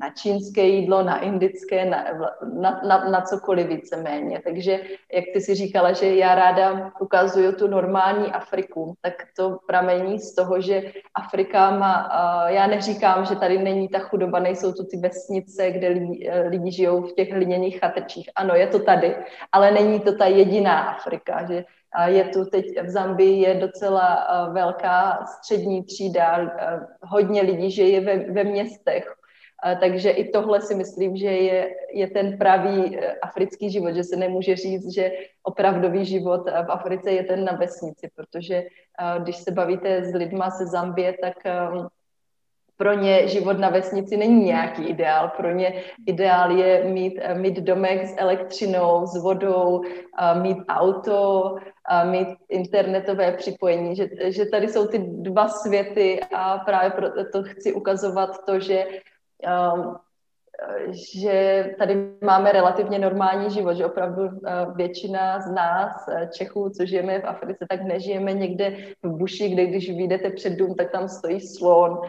na čínské jídlo, na indické, na, na, na, na cokoliv víceméně. Takže jak ty si říkala, že já ráda ukazuju tu normální Afriku, tak to pramení z toho, že Afrika má, já neříkám, že tady není ta chudoba, nejsou tu ty vesnice, kde lidi, lidi žijou v těch hliněných chatečích. Ano, je to tady, ale není to ta jediná Afrika, že je tu teď v Zambii je docela velká střední třída, hodně lidí žije ve, ve městech, takže i tohle si myslím, že je, je ten pravý eh, africký život, že se nemůže říct, že opravdový život v Africe je ten na vesnici, protože eh, když se bavíte s lidma ze Zambie, tak pro ně život na vesnici není nějaký ideál. Pro ně ideál je mít, eh, mít domek s elektřinou, s vodou, mít auto, mít internetové připojení, že, že tady jsou ty dva světy a právě proto chci ukazovat to, že že tady máme relativně normální život, že opravdu uh, většina z nás, uh, Čechů, co žijeme v Africe, tak nežijeme někde v buši, kde když vyjdete před dům, tak tam stojí slon, uh,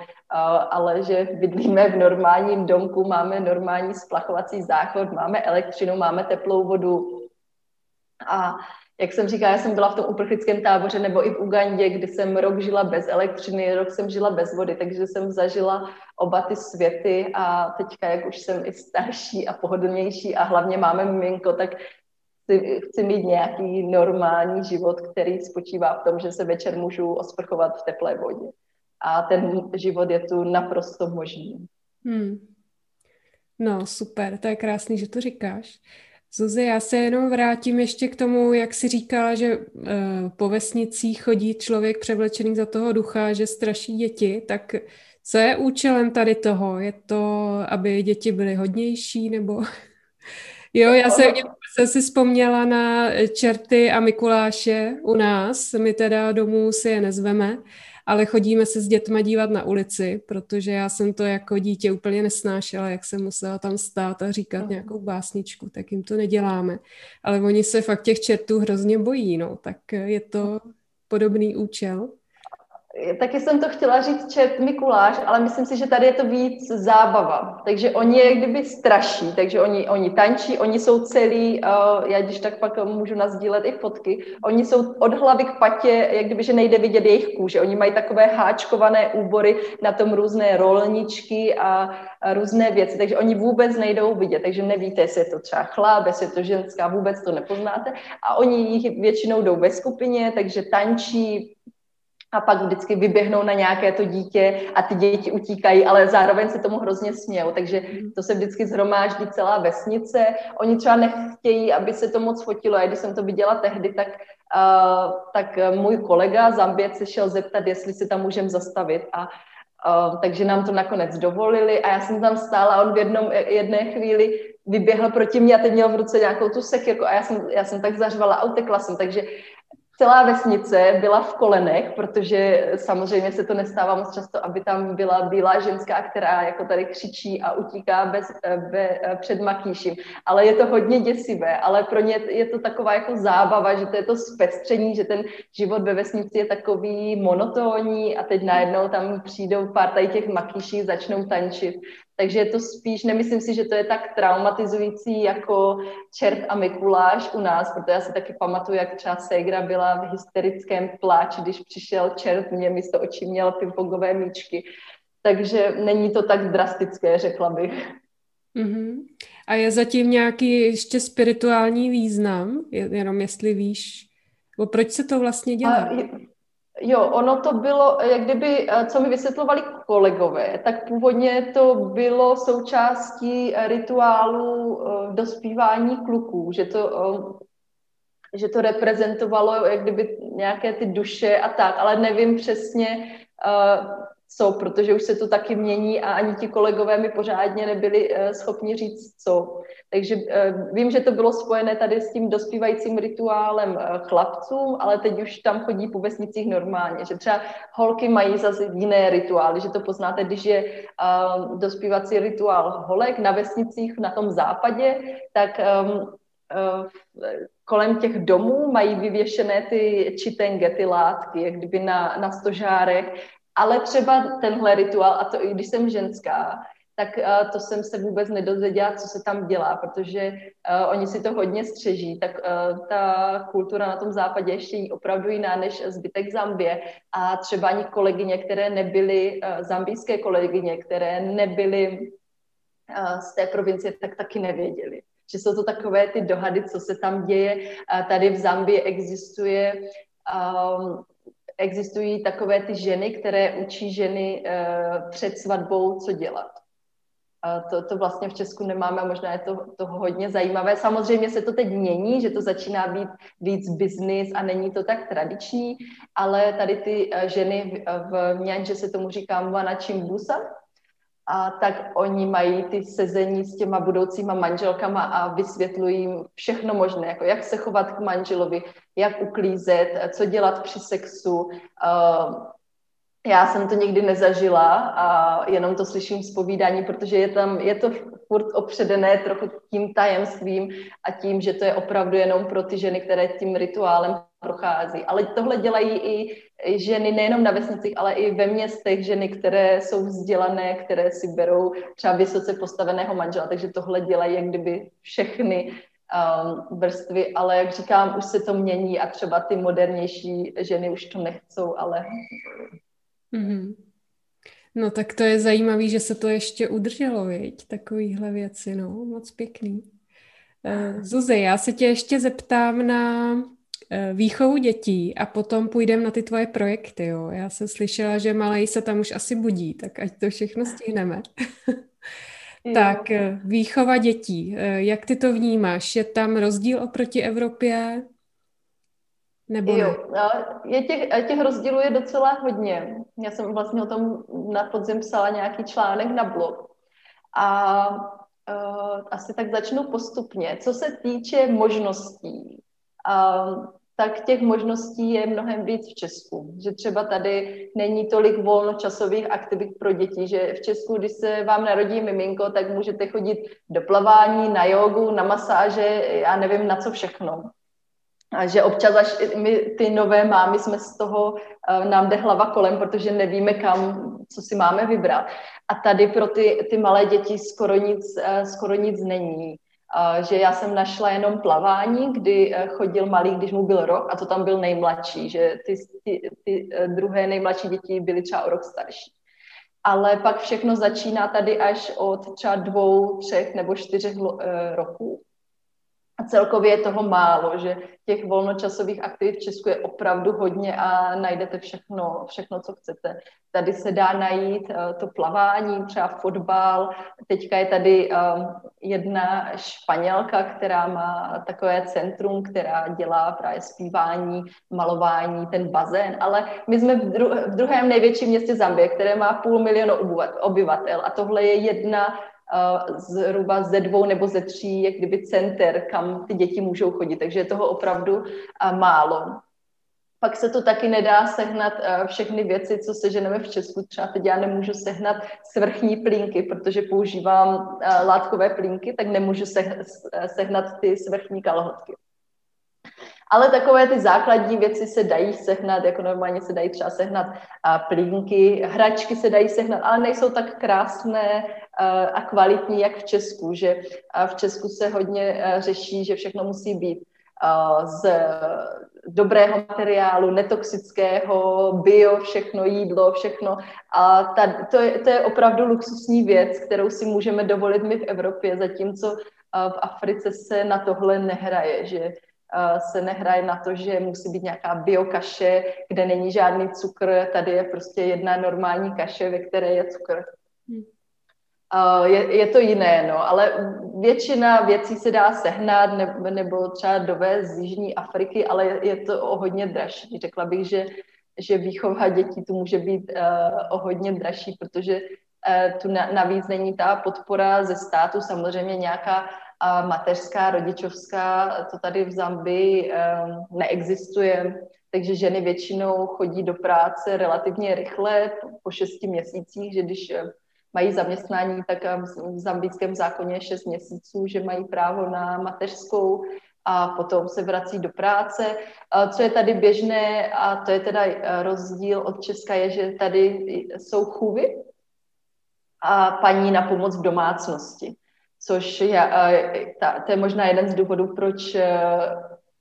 ale že bydlíme v normálním domku, máme normální splachovací záchod, máme elektřinu, máme teplou vodu. A jak jsem říkala, já jsem byla v tom uprchlickém táboře nebo i v Ugandě, kdy jsem rok žila bez elektřiny, rok jsem žila bez vody, takže jsem zažila oba ty světy a teďka, jak už jsem i starší a pohodlnější a hlavně máme miminko, tak chci, chci mít nějaký normální život, který spočívá v tom, že se večer můžu osprchovat v teplé vodě. A ten život je tu naprosto možný. Hmm. No, super, to je krásný, že to říkáš. Zuzi, já se jenom vrátím ještě k tomu, jak jsi říkala, že uh, po vesnicích chodí člověk převlečený za toho ducha, že straší děti, tak co je účelem tady toho? Je to, aby děti byly hodnější, nebo... [laughs] jo, já jsem, jsem si vzpomněla na čerty a Mikuláše u nás, my teda domů si je nezveme, ale chodíme se s dětma dívat na ulici, protože já jsem to jako dítě úplně nesnášela, jak jsem musela tam stát a říkat nějakou básničku, tak jim to neděláme. Ale oni se fakt těch čertů hrozně bojí, no, tak je to podobný účel. Taky jsem to chtěla říct čert Mikuláš, ale myslím si, že tady je to víc zábava. Takže oni je kdyby straší, takže oni, oni tančí, oni jsou celý, uh, já když tak pak můžu nazdílet i fotky, oni jsou od hlavy k patě, jak kdyby, že nejde vidět jejich kůže. Oni mají takové háčkované úbory, na tom různé rolničky a, a různé věci, takže oni vůbec nejdou vidět, takže nevíte, jestli je to třeba chlap, jestli je to ženská, vůbec to nepoznáte. A oni jich většinou jdou ve skupině, takže tančí, a pak vždycky vyběhnou na nějaké to dítě a ty děti utíkají, ale zároveň se tomu hrozně smějou, takže mhm. to se vždycky zhromáždí celá vesnice. Oni třeba nechtějí, aby se to moc fotilo. A když jsem to viděla tehdy, tak, uh, tak můj kolega Zambiec se šel zeptat, jestli se tam můžeme zastavit a Uh, takže nám to nakonec dovolili a já jsem tam stála a on v jednom, jedné chvíli vyběhl proti mě a teď měl v ruce nějakou tu sekirku a já jsem, já jsem tak zařvala a utekla jsem, takže celá vesnice byla v kolenech, protože samozřejmě se to nestává moc často, aby tam byla bílá ženská, která jako tady křičí a utíká bez, be, před makýším. Ale je to hodně děsivé, ale pro ně je to taková jako zábava, že to je to zpestření, že ten život ve vesnici je takový monotónní a teď najednou tam přijdou pár tady těch makýší, začnou tančit. Takže je to spíš, nemyslím si, že to je tak traumatizující jako čert a Mikuláš u nás, protože já si taky pamatuju, jak třeba Segra byla v hysterickém pláči, když přišel čert, mě místo očí měl pingpongové míčky. Takže není to tak drastické, řekla bych. Mm-hmm. A je zatím nějaký ještě spirituální význam, jenom jestli víš, o proč se to vlastně dělá? A, Jo, ono to bylo, jak kdyby, eh, co mi vysvětlovali kolegové, tak původně to bylo součástí rituálu eh, dospívání kluků, že to, eh, že to reprezentovalo jak kdyby nějaké ty duše a tak, ale nevím přesně, co, protože už se to taky mění a ani ti kolegové mi pořádně nebyli schopni říct co. Takže uh, vím, že to bylo spojené tady s tím dospívajícím rituálem uh, chlapcům, ale teď už tam chodí po vesnicích normálně, že třeba holky mají zase jiné rituály, že to poznáte, když je dospívací rituál holek na vesnicích na tom západě, tak uh, kolem těch domů mají vyvěšené ty čitenge, ty látky, jak kdyby na, na stožárech, ale třeba tenhle rituál, a to i když jsem ženská, tak uh, to jsem se vůbec nedozvěděla, co se tam dělá, protože uh, oni si to hodně střeží, tak uh, ta kultura na tom západě ještě je opravdu jiná než zbytek Zambie a třeba ani kolegyně, které nebyly, uh, zambijské kolegyně, které nebyly uh, z té provincie, tak taky nevěděli. Že jsou to takové ty dohady, co se tam děje. Tady v Zambii existuje um, existují takové ty ženy, které učí ženy uh, před svatbou, co dělat. To, to vlastně v Česku nemáme, možná je to, to hodně zajímavé. Samozřejmě se to teď mění, že to začíná být víc business a není to tak tradiční, ale tady ty eh, ženy v, v se tomu říká Mwana Chimbusa, a tak oni mají ty sezení s těma budoucíma manželkama a vysvětlují jim všechno možné, jako jak se chovat k manželovi, jak uklízet, co dělat při sexu, uh, já jsem to nikdy nezažila a jenom to slyším z povídání, protože je tam, je to furt opředené trochu tím tajemstvím a tím, že to je opravdu jenom pro ty ženy, které tím rituálem prochází. Ale tohle dělají i ženy nejenom na vesnicích, ale i ve městech, ženy, které jsou vzdělané, které si berou třeba vysoce postaveného manžela, takže tohle dělají jak kdyby všechny um, vrstvy, ale jak říkám, už se to mění a třeba ty modernější ženy už to nechcou, ale... Mm-hmm. No tak to je zajímavé, že se to ještě udrželo, viď? Takovýhle věci, no, moc pěkný. Uh, Zuzi, já se tě ještě zeptám na výchovu dětí a potom půjdem na ty tvoje projekty, jo. Já jsem slyšela, že malej se tam už asi budí, tak ať to všechno stihneme. [laughs] tak, uh, výchova dětí. Jak ty to vnímáš? Je tam rozdíl oproti Evropě? Nebo jo, je těch, těch rozdílů je docela hodně. Já jsem vlastně o tom na podzim psala nějaký článek na blog. A uh, asi tak začnu postupně. Co se týče možností, uh, tak těch možností je mnohem víc v Česku. Že třeba tady není tolik volnočasových aktivit pro děti, že v Česku, když se vám narodí miminko, tak můžete chodit do plavání, na jogu, na masáže, já nevím na co všechno. A že občas až my ty nové mámy jsme z toho, uh, nám jde hlava kolem, protože nevíme kam, co si máme vybrat. A tady pro ty, ty malé děti skoro nic, uh, skoro nic není. Uh, že já jsem našla jenom plavání, kdy uh, chodil malý, když mu byl rok a to tam byl nejmladší, že ty, ty, ty uh, druhé nejmladší děti byly třeba o rok starší. Ale pak všechno začíná tady až od třeba dvou, třech nebo čtyřech roků. A celkově je toho málo, že těch volnočasových aktivit v Česku je opravdu hodně a najdete všechno, všechno co chcete. Tady se dá najít uh, to plavání, třeba fotbal. Teďka je tady um, jedna španělka, která má takové centrum, která dělá právě zpívání, malování, ten bazén, ale my jsme v druhém největším městě Zambie, které má půl milionu obyvatel a tohle je jedna zhruba ze dvou nebo ze tří, jak kdyby center, kam ty děti můžou chodit. Takže je toho opravdu málo. Pak se to taky nedá sehnat všechny věci, co seženeme v Česku. Třeba teď já nemůžu sehnat svrchní plínky, protože používám látkové plínky, tak nemůžu sehnat ty svrchní kalhotky. Ale takové ty základní věci se dají sehnat, jako normálně se dají třeba sehnat plínky, hračky se dají sehnat, ale nejsou tak krásné a kvalitní, jak v Česku, že v Česku se hodně řeší, že všechno musí být z dobrého materiálu, netoxického, bio, všechno jídlo, všechno. A ta, to, je, to je opravdu luxusní věc, kterou si můžeme dovolit my v Evropě, zatímco v Africe se na tohle nehraje, že se nehraje na to, že musí být nějaká biokaše, kde není žádný cukr, tady je prostě jedna normální kaše, ve které je cukr. Hmm. Je, je to jiné, no, ale většina věcí se dá sehnat nebo, nebo třeba dovést z Jižní Afriky, ale je, je to o hodně dražší. Řekla bych, že, že výchova dětí tu může být uh, o hodně dražší, protože uh, tu na, navíc není ta podpora ze státu, samozřejmě nějaká a mateřská, rodičovská, to tady v Zambii neexistuje, takže ženy většinou chodí do práce relativně rychle, po šesti měsících, že když mají zaměstnání, tak v zambijském zákoně je šest měsíců, že mají právo na mateřskou a potom se vrací do práce. Co je tady běžné, a to je teda eh, rozdíl od Česka, je, že tady jsou chůvy a paní na pomoc v domácnosti což je, ta, to je možná jeden z důvodů, proč e,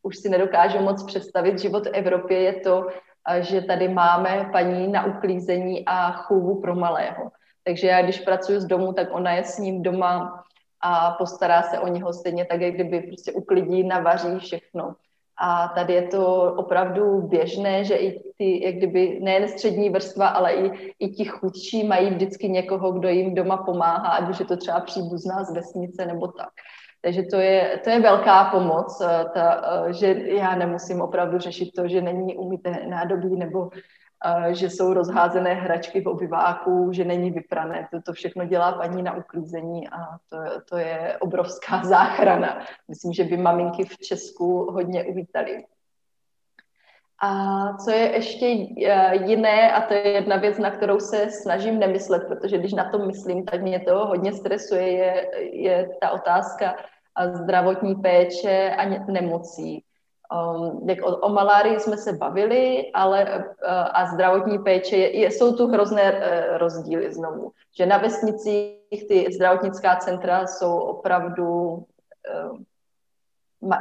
už si nedokážu moc představit život v Evropě, je to, že tady máme paní na uklízení a chůvu pro malého. Takže já, když pracuji z domu, tak ona je s ním doma a postará se o něho stejně tak, jak kdyby prostě uklidí, navaří všechno. A tady je to opravdu běžné, že i ty, jak kdyby nejen střední vrstva, ale i, i ti chudší mají vždycky někoho, kdo jim doma pomáhá, ať už je to třeba příbuzná z vesnice nebo tak. Takže to je, to je velká pomoc, eh, ta, eh, že já nemusím opravdu řešit to, že není umyté nádobí nebo že jsou rozházené hračky v obyváku, že není vyprané. To, to všechno dělá paní na uklízení a to, to je obrovská [laughs] záchrana. Myslím, že by maminky v Česku hodně uvítali. A co je ještě e, jiné, a to je jedna věc, na kterou se snažím nemyslet, protože když na to myslím, tak mě to hodně stresuje, je, je ta otázka zdravotní péče a nemocí. Um, jak o, o malárii jsme se bavili, ale uh, a zdravotní péče, je, jsou tu hrozné uh, rozdíly znovu. Že na vesnicích ty zdravotnická centra jsou opravdu uh,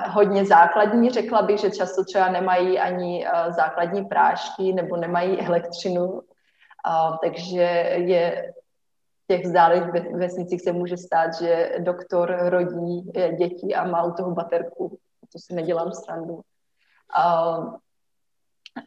hodně základní, řekla bych, že často třeba nemají ani uh, základní prášky nebo nemají elektřinu, takže je těch vzdálených vesnicích se může stát, že doktor rodí děti a má u toho baterku. To si nedělám srandu. Uh,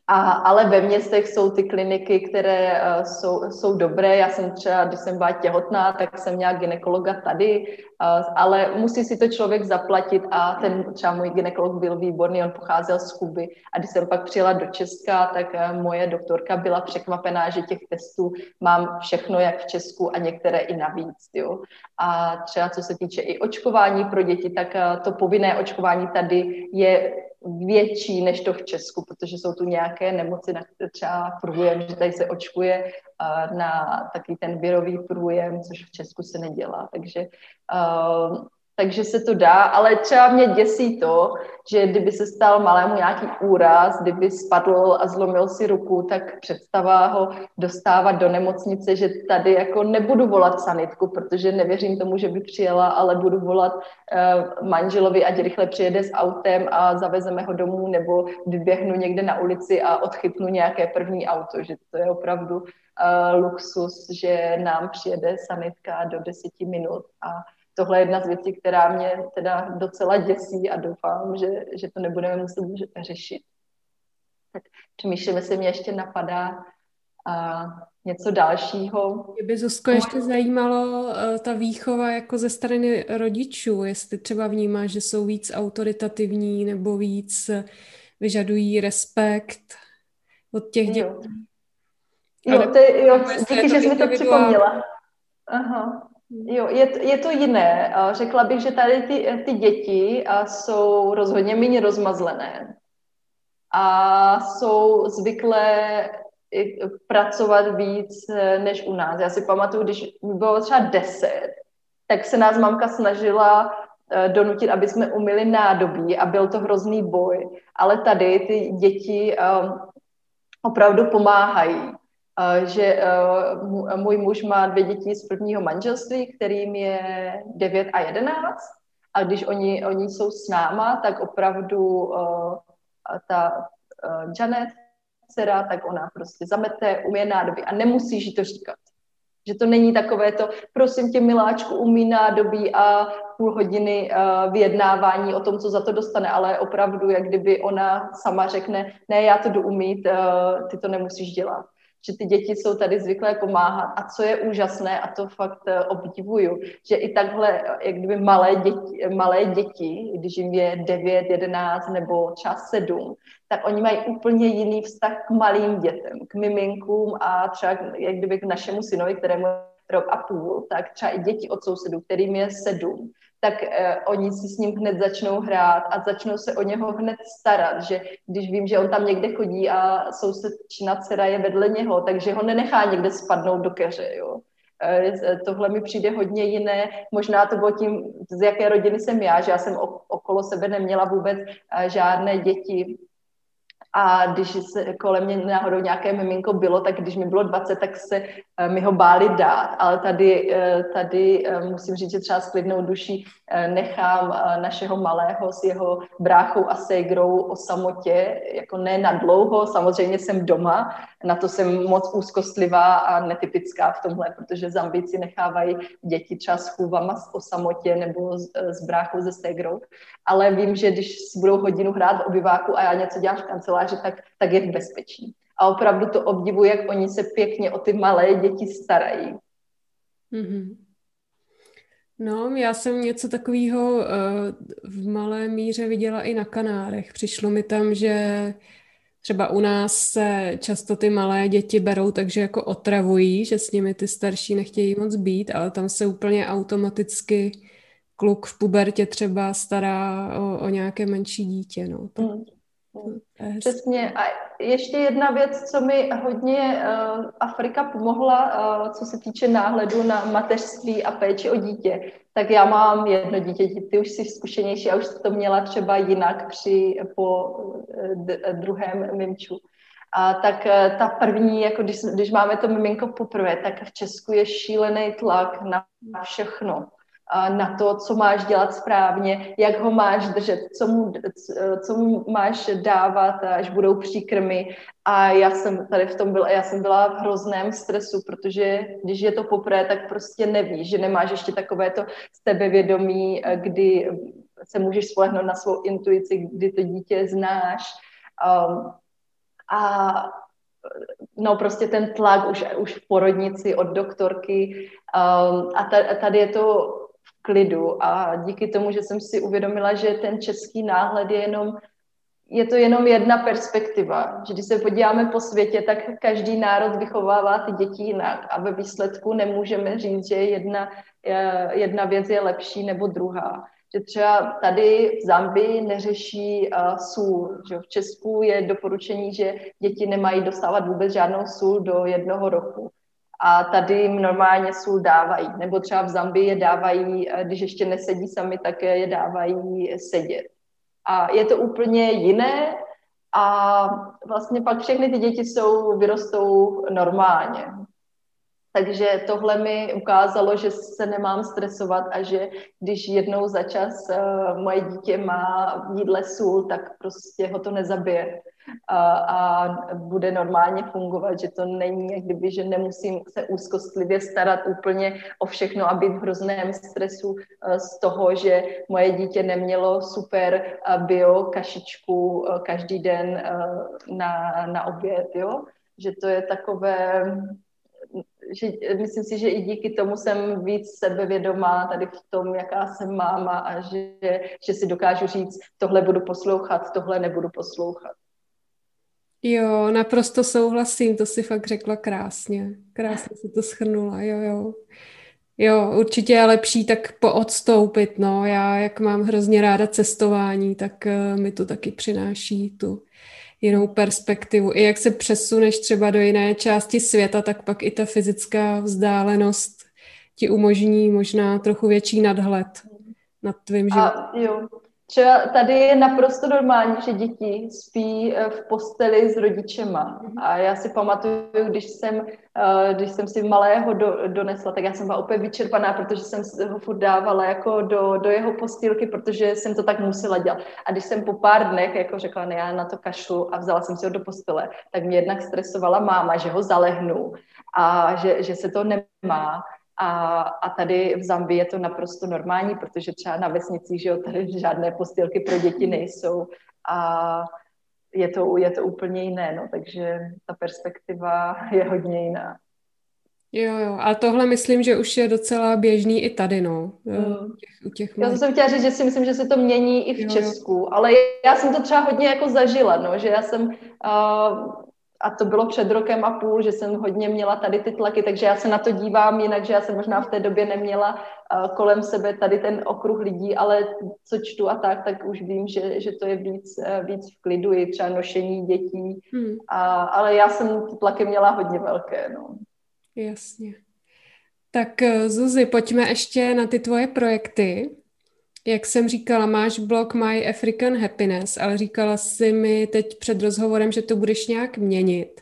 a, ale ve městech jsou ty kliniky, které uh, jsou, jsou dobré. Já jsem třeba, když jsem byla těhotná, tak jsem měla ginekologa tady, uh, ale musí si to člověk zaplatit a ten třeba můj ginekolog byl výborný, on pocházel z Kuby. A když jsem pak přijela do Česka, tak uh, moje doktorka byla překvapená, že těch testů mám všechno jak v Česku a některé i navíc. Jo. A třeba co se týče i očkování pro děti, tak to povinné očkování tady je větší než to v Česku, protože jsou tu nějaké nemoci, na které třeba průjem, že tady se očkuje na takový ten virový průjem, což v Česku se nedělá. Takže uh, takže se to dá, ale třeba mě děsí to, že kdyby se stal malému nějaký úraz, kdyby spadl a zlomil si ruku, tak představa ho dostávat do nemocnice, že tady jako nebudu volat sanitku, protože nevěřím tomu, že by přijela, ale budu volat uh, manželovi, ať rychle přijede s autem a zavezeme ho domů, nebo vyběhnu někde na ulici a odchytnu nějaké první auto, že to je opravdu uh, luxus, že nám přijede sanitka do deseti minut a tohle je jedna z věcí, která mě teda docela děsí a doufám, že, že to nebudeme muset řešit. Tak přemýšlím, jestli mě ještě napadá a něco dalšího. Mě by, Zuzko, ještě zajímalo uh, ta výchova jako ze strany rodičů, jestli třeba vnímáš, že jsou víc autoritativní nebo víc vyžadují respekt od těch dětí. Jo, jo, to je, jo díky, že jsi mi to připomněla. Aha. Jo, je, je to jiné. Řekla bych, že tady ty, ty děti jsou rozhodně méně rozmazlené a jsou zvyklé pracovat víc e, než u nás. Já si pamatuju, když bylo třeba deset, tak se nás mamka snažila e, donutit, aby jsme umili nádobí a byl to hrozný boj. Ale tady ty děti um, opravdu pomáhají že můj muž má dvě děti z prvního manželství, kterým je 9 a 11. A když oni, oni jsou s náma, tak opravdu ta Janet, dcera, tak ona prostě zamete, umí nádobí a nemusíš jí to říkat. Že to není takové to, prosím tě, miláčku, umí nádobí a půl hodiny uh, vyjednávání o tom, co za to dostane, ale opravdu, jak kdyby ona sama řekne, ne, já to jdu umít, uh, ty to nemusíš dělat že ty děti jsou tady zvyklé pomáhat. A co je úžasné, a to fakt eh, obdivuju, že i takhle, jak kdyby malé děti, malé děti když jim je 9, 11 nebo čas 7, tak oni mají úplně jiný vztah k malým dětem, k miminkům a třeba jak kdyby k našemu synovi, kterému rok a půl, tak třeba i děti od sousedů, kterým je sedm, tak eh, oni si s ním hned začnou hrát a začnou se o něho hned starat, že když vím, že on tam někde chodí a sousedčina dcera je vedle něho, takže ho nenechá někde spadnout do keře, jo. Eh, tohle mi přijde hodně jiné. Možná to bylo tím, z jaké rodiny jsem já, že já jsem okolo sebe neměla vůbec eh, žádné děti a když se kolem mě náhodou nějaké miminko bylo, tak když mi bylo 20, tak se mi ho báli dát. Ale tady, uh, tady uh, musím říct, že třeba s klidnou duší nechám našeho malého s jeho bráchou a ségrou o samotě, jako ne na dlouho, samozřejmě jsem doma, na to jsem moc úzkostlivá a netypická v tomhle, protože Zambici nechávají děti třeba s chůvama o samotě nebo s, s bráchou se ségrou, ale vím, že když budou hodinu hrát v obyváku a já něco dělám v kanceláři, tak, tak je v bezpečí. A opravdu to obdivuji, jak oni se pěkně o ty malé děti starají. Mm-hmm. No, já jsem něco takového uh, v malé míře viděla i na Kanárech. Přišlo mi tam, že třeba u nás se často ty malé děti berou, takže jako otravují, že s nimi ty starší nechtějí moc být, ale tam se úplně automaticky kluk v pubertě třeba stará o, o nějaké menší dítě. No. To, mm. Přesně. A ještě jedna věc, co mi hodně uh, Afrika pomohla, uh, co se týče náhledu na mateřství a péči o dítě. Tak já mám jedno dítě, ty už jsi zkušenější a už to měla třeba jinak při po d- druhém mimču. A tak ta první, jako když, když máme to miminko poprvé, tak v Česku je šílený tlak na všechno na to, co máš dělat správně, jak ho máš držet, co mu, co mu máš dávat, až budou příkrmy. A já jsem tady v tom byla, já jsem byla v hrozném stresu, protože když je to poprvé, tak prostě nevíš, že nemáš ještě takové to sebevědomí, kdy se můžeš spolehnout na svou intuici, kdy to dítě znáš. Um, a no prostě ten tlak už, už v porodnici od doktorky um, a tady je to klidu a díky tomu, že jsem si uvědomila, že ten český náhled je jenom je to jenom jedna perspektiva, že když se podíváme po světě, tak každý národ vychovává ty děti jinak a ve výsledku nemůžeme říct, že jedna, jedna věc je lepší nebo druhá že třeba tady v Zambii neřeší uh, sůl. Že v Česku je doporučení, že děti nemají dostávat vůbec žádnou sůl do jednoho roku. A tady jim normálně sůl dávají. Nebo třeba v Zambii je dávají, když ještě nesedí sami, tak je dávají sedět. A je to úplně jiné a vlastně pak všechny ty děti jsou, vyrostou normálně. Takže tohle mi ukázalo, že se nemám stresovat a že když jednou za čas uh, moje dítě má v jídle sůl, tak prostě ho to nezabije a, a bude normálně fungovat, že to není jak kdyby, že nemusím se úzkostlivě starat úplně o všechno a být v hrozném stresu uh, z toho, že moje dítě nemělo super uh, bio kašičku uh, každý den na, na oběd, jo? že to je takové že myslím si, že i díky tomu jsem víc sebevědomá tady v tom, jaká jsem máma a že, že si dokážu říct, tohle budu poslouchat, tohle nebudu poslouchat. Jo, naprosto souhlasím, to si fakt řekla krásně. Krásně si to schrnula, jo, jo. Jo, určitě je lepší tak poodstoupit, no. Já, jak mám hrozně ráda cestování, tak uh, mi to taky přináší tu jinou perspektivu. I jak se přesuneš třeba do jiné části světa, tak pak i ta fyzická vzdálenost ti umožní možná trochu větší nadhled nad tvým životem. A jo, Třeba tady je naprosto normální, že děti spí eh, v posteli s rodičema. Mhm. A já si pamatuju, když jsem, eh, když jsem si malého do, donesla, tak já jsem byla úplně vyčerpaná, protože jsem ho furt dávala jako do, do jeho postýlky, protože jsem to tak musela dělat. A když jsem po pár dnech jako řekla, ne, já na to kašlu a vzala jsem si ho do postele, tak mě jednak stresovala máma, že ho zalehnu a že, že se to nemá. A, a tady v Zambii je to naprosto normální, protože třeba na vesnicích, že jo, tady žádné postýlky pro děti nejsou a je to, je to úplně jiné, no, takže ta perspektiva je hodně jiná. Jo, jo, a tohle myslím, že už je docela běžný i tady, no. Mm. U těch, u těch já jsem chtěla říct, že si myslím, že se to mění i v jo, Česku, jo. ale já jsem to třeba hodně jako zažila, no, že já jsem uh, a to bylo před rokem a půl, že jsem hodně měla tady ty tlaky, takže já se na to dívám jinak, že já jsem možná v té době neměla uh, kolem sebe tady ten okruh lidí, ale co čtu a tak, tak už vím, že, že to je víc, uh, víc v klidu, i třeba nošení dětí, hmm. a, ale já jsem ty tlaky měla hodně velké. No. Jasně. Tak eh, Zuzi, pojďme ještě na ty tvoje projekty. Jak jsem říkala, máš blog My African Happiness, ale říkala jsi mi teď před rozhovorem, že to budeš nějak měnit.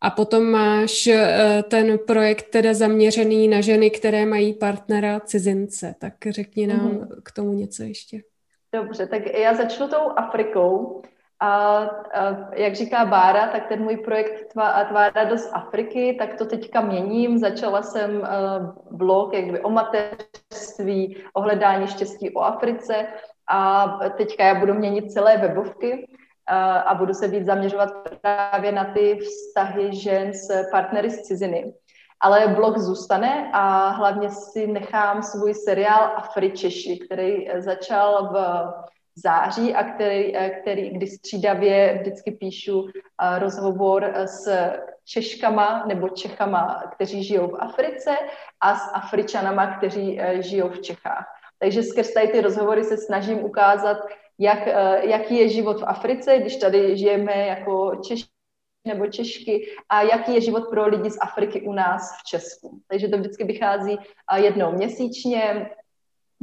A potom máš eh, ten projekt teda zaměřený na ženy, které mají partnera cizince. Tak řekni nám mm-hmm. k tomu něco ještě. Dobře, tak já začnu tou Afrikou. A, a jak říká Bára, tak ten můj projekt Tvá, Tvá radost Afriky, tak to teďka měním. Začala jsem uh, blog jakby o mateřství, o hledání štěstí o Africe a teďka já budu měnit celé webovky uh, a budu se víc zaměřovat právě na ty vztahy žen s partnery z ciziny. Ale blog zůstane a hlavně si nechám svůj seriál Afričeši, který začal v září a který, eh, který kdy střídavě vždycky píšu eh, rozhovor eh, s Češkama nebo Čechama, kteří žijou v Africe a s Afričanama, kteří žijou v Čechách. Takže skrz tady ty rozhovory se snažím ukázat, jak, jaký je život v Africe, když tady žijeme jako Češi nebo Češky a jaký je život pro lidi z Afriky u nás v Česku. Takže to vždycky vychází jednou měsíčně,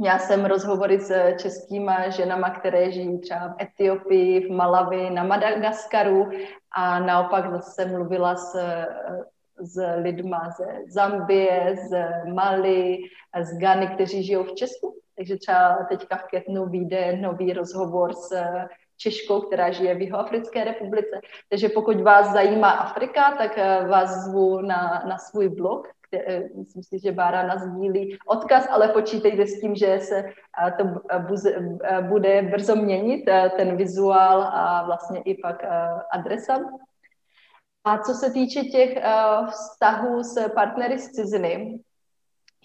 Měla jsem rozhovory s českýma ženama, které žijí třeba v Etiopii, v Malavi, na Madagaskaru a naopak zase mluvila s, s lidma ze Zambie, z Mali, z Gany, kteří žijou v Česku. Takže třeba teďka v květnu vyjde nový rozhovor s Češkou, která žije v Jihoafrické republice. Takže pokud vás zajímá Afrika, tak eh, vás zvu na, na svůj blog, eh, myslím si, že Bára nazdílí odkaz, ale počítejte s tím, že se eh, to bude brzo měnit, ten vizuál a vlastně i pak adresa. A co se týče těch vztahů s partnery z ciziny,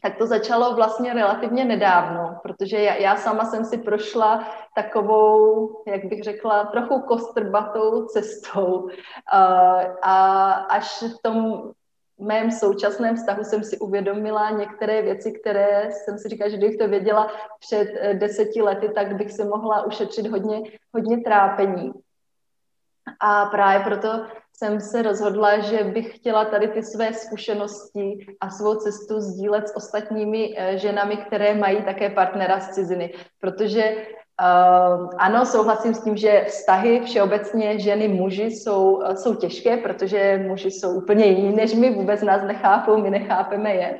tak to začalo vlastně relativně nedávno, protože já, já sama jsem si prošla takovou, jak bych řekla, trochu kostrbatou cestou a až v tom mém současném vztahu jsem si uvědomila některé věci, které jsem si říkala, že kdybych to věděla před eh, deseti lety, tak bych si mohla ušetřit hodně, hodně trápení. A právě proto jsem se rozhodla, že bych chtěla tady ty své zkušenosti a svou cestu sdílet s ostatními eh, ženami, které mají také partnera z ciziny. Protože Uh, ano, souhlasím s tím, že vztahy všeobecně ženy muži jsou, uh, jsou těžké, protože muži jsou úplně jiní než my, vůbec nás nechápou, my nechápeme je.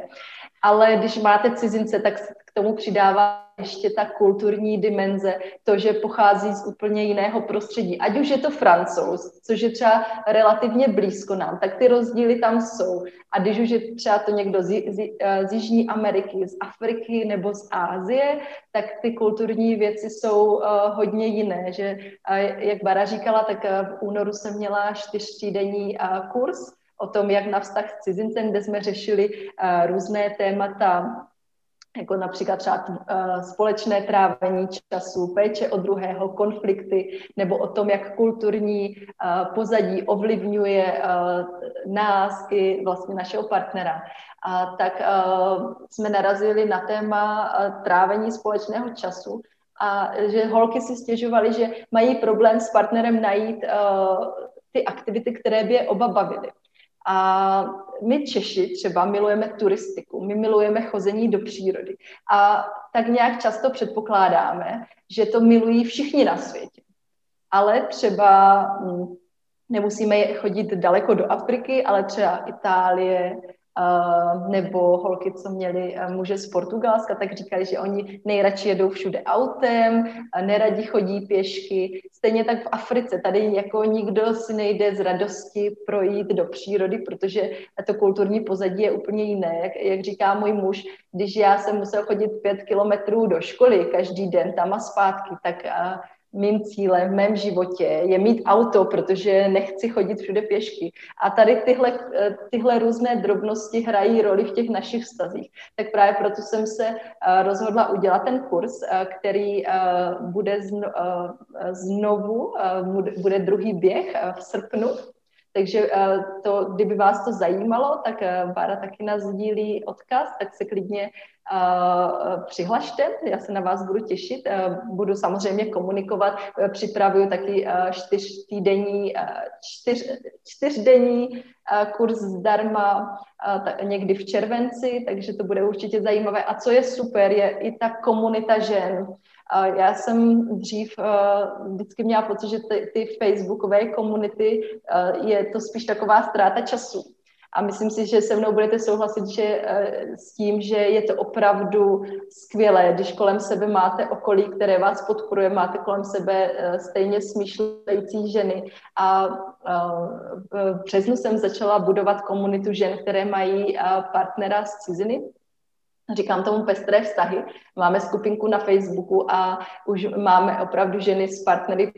Ale když máte cizince, tak tomu přidává ještě ta kulturní dimenze, to, že pochází z úplně jiného prostředí. Ať už je to francouz, což je třeba relativně blízko nám, tak ty rozdíly tam jsou. A když už je třeba to někdo z, z, z Jižní Ameriky, z Afriky nebo z Ázie, tak ty kulturní věci jsou uh, hodně jiné. Že, uh, jak Bara říkala, tak uh, v únoru jsem měla čtyřtýdenní uh, kurz o tom, jak na vztah s cizincem, kde jsme řešili uh, různé témata jako například třeba uh, společné trávení času, péče o druhého, konflikty, nebo o tom, jak kulturní uh, pozadí ovlivňuje uh, nás i vlastně našeho partnera. A tak jsme narazili na téma trávení společného času a že holky si stěžovaly, že mají problém s partnerem najít ty aktivity, které by je oba bavily. A my Češi třeba milujeme turistiku, my milujeme chození do přírody. A tak nějak často předpokládáme, že to milují všichni na světě. Ale třeba hm, nemusíme chodit daleko do Afriky, ale třeba Itálie, nebo holky, co měli muže z Portugalska, tak říkali, že oni nejradši jedou všude autem, neradi chodí pěšky. Stejně tak v Africe, tady jako nikdo si nejde z radosti projít do přírody, protože to kulturní pozadí je úplně jiné. Jak, jak říká můj muž, když já jsem musel chodit pět kilometrů do školy každý den tam a zpátky, tak mým cílem v mém životě je mít auto, protože nechci chodit všude pěšky. A tady tyhle, tyhle různé drobnosti hrají roli v těch našich vztazích. Tak právě proto jsem se eh, rozhodla udělat ten kurz, eh, který eh, bude znovu, bude druhý běh v srpnu takže eh, to, kdyby vás to zajímalo, tak eh, Bára taky nás sdílí odkaz, tak se klidně uh, přihlašte, já se na vás budu těšit, budu samozřejmě komunikovat, připravuju taky čtyřtýdenní, uh, čtyř, čtyřdenní kurz zdarma někdy v červenci, takže to bude určitě zajímavé. A co je super, je i ta komunita žen, já jsem dřív uh, vždycky měla pocit, že ty, ty facebookové komunity uh, je to spíš taková ztráta času. A myslím si, že se mnou budete souhlasit že, uh, s tím, že je to opravdu skvělé, když kolem sebe máte okolí, které vás podporuje, máte kolem sebe stejně smýšlející ženy. A v březnu jsem začala budovat komunitu žen, které mají partnera z ciziny, říkám tomu pestré vztahy. Máme skupinku na Facebooku a už máme opravdu ženy s partnery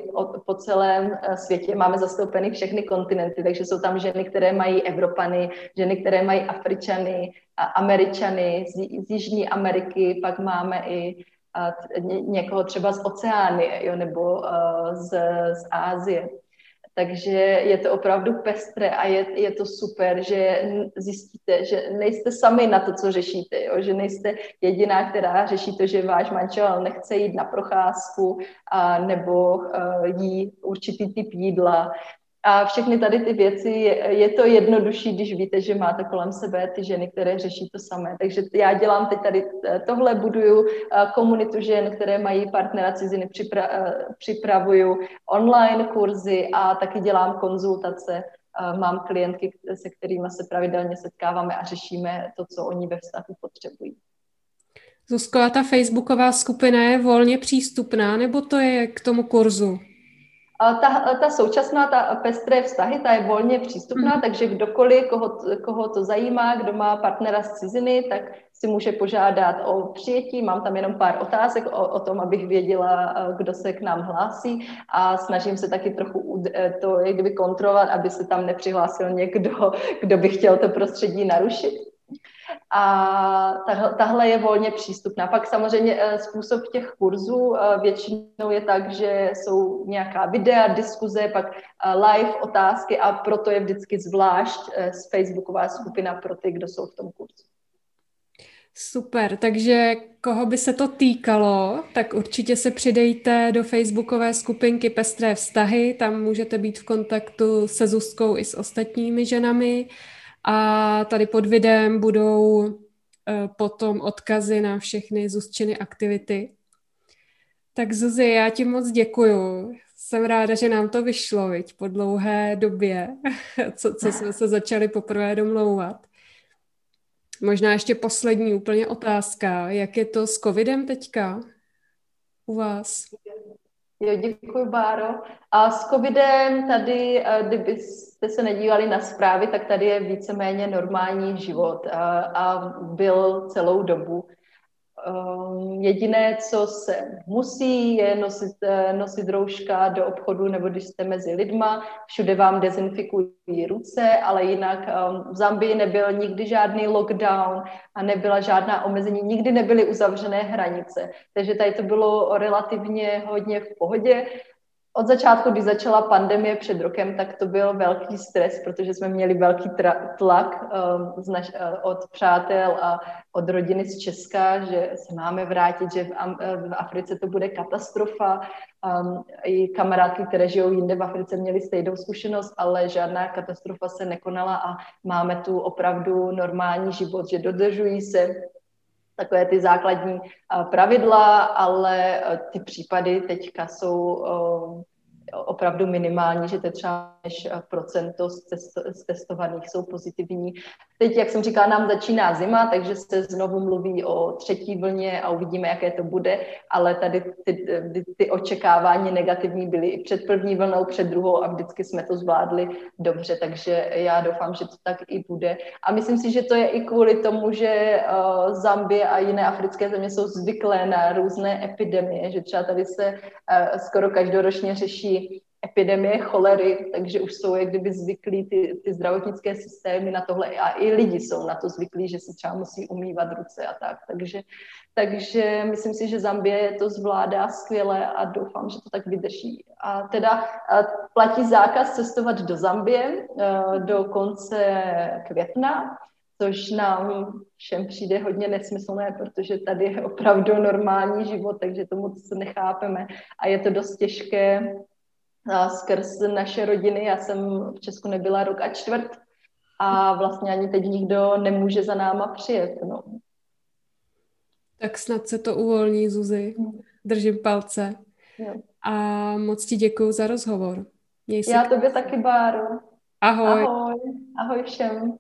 po celém eh, světě. Máme zastoupeny všechny kontinenty, takže jsou tam ženy, které mají Evropany, ženy, které mají Afričany, Američany z, z Jižní Ameriky, pak máme i eh, někoho třeba z Oceány jo, nebo uh, z, z Ázie. Takže je to opravdu pestré a je, je to super, že zjistíte, že nejste sami na to, co řešíte, jo? že nejste jediná, která řeší to, že váš manžel nechce jít na procházku a, nebo uh, jí určitý typ jídla. A všechny tady ty věci, je, to jednodušší, když víte, že máte kolem sebe ty ženy, které řeší to samé. Takže já dělám teď tady tohle, buduju komunitu žen, které mají partnera ciziny, připra, připravuju online kurzy a taky dělám konzultace. Mám klientky, se kterými se pravidelně setkáváme a řešíme to, co oni ve vztahu potřebují. Zuzko, ta facebooková skupina je volně přístupná, nebo to je k tomu kurzu? Ta, ta současná, ta pestré vztahy, ta je volně přístupná, mm. takže kdokoliv, koho, koho to zajímá, kdo má partnera z ciziny, tak si může požádat o přijetí. Mám tam jenom pár otázek o, o tom, abych věděla, kdo se k nám hlásí a snažím se taky trochu e, to jak kdyby kontrolovat, aby se tam nepřihlásil někdo, [laughs] kdo by chtěl to prostředí narušit a tahle je volně přístupná. Pak samozřejmě eh, způsob těch kurzů eh, většinou je tak, že jsou nějaká videa, diskuze, pak eh, live otázky a proto je vždycky zvlášť z Facebooková skupina pro ty, kdo jsou v tom kurzu. Super, takže koho by se to týkalo, tak určitě se přidejte do facebookové skupinky Pestré vztahy, tam můžete být v kontaktu se Zuzkou i s ostatními ženami. A tady pod videem budou eh, potom odkazy na všechny Zuzčiny aktivity. Tak Zuzi, já ti moc děkuju. Jsem ráda, že nám to vyšlo, viď, po dlouhé době, [laughs] co, co jsme se začali poprvé domlouvat. Možná ještě poslední úplně otázka. Jak je to s covidem teďka u vás? Jo, děkuji, Báro. A s covidem tady, eh, kdybyste se nedívali na zprávy, tak tady je víceméně normální život a, a byl celou dobu. Um, jediné, co se musí, je nosit, eh, nosit rouška do obchodu nebo když jste mezi lidma. Všude vám dezinfikují ruce, ale jinak um, v Zambii nebyl nikdy žádný lockdown a nebyla žádná omezení, nikdy nebyly uzavřené hranice. Takže tady to bylo relativně hodně v pohodě od začátku, když začala pandemie před rokem, tak to byl velký stres, protože jsme měli velký tra- tlak um, z naš- uh, od přátel a od rodiny z Česka, že se máme vrátit, že v, Am- v Africe to bude katastrofa. Um, I kamarádky, které žijou jinde v Africe, měly stejnou zkušenost, ale žádná katastrofa se nekonala a máme tu opravdu normální život, že dodržují se takové ty základní pravidla, ale ty případy teďka jsou opravdu minimální, že to třeba než procento z testovaných jsou pozitivní. Teď, jak jsem říkala, nám začíná zima, takže se znovu mluví o třetí vlně a uvidíme, jaké to bude, ale tady ty, ty, ty očekávání negativní byly i před první vlnou, před druhou a vždycky jsme to zvládli dobře, takže já doufám, že to tak i bude. A myslím si, že to je i kvůli tomu, že uh, Zambie a jiné africké země jsou zvyklé na různé epidemie, že třeba tady se uh, skoro každoročně řeší epidemie cholery, takže už jsou jak kdyby zvyklí ty, ty zdravotnické systémy na tohle a i lidi jsou na to zvyklí, že si třeba musí umývat ruce a tak. Takže, takže myslím si, že Zambie to zvládá skvěle a doufám, že to tak vydrží. A teda platí zákaz cestovat do Zambie do konce května, což nám všem přijde hodně nesmyslné, protože tady je opravdu normální život, takže to moc nechápeme a je to dost těžké skrz naše rodiny. Já jsem v Česku nebyla rok a čtvrt a vlastně ani teď nikdo nemůže za náma přijet. No. Tak snad se to uvolní, Zuzi. Držím palce. Jo. A moc ti děkuji za rozhovor. Měj se Já tobě taky, Báro. Ahoj. Ahoj. Ahoj všem.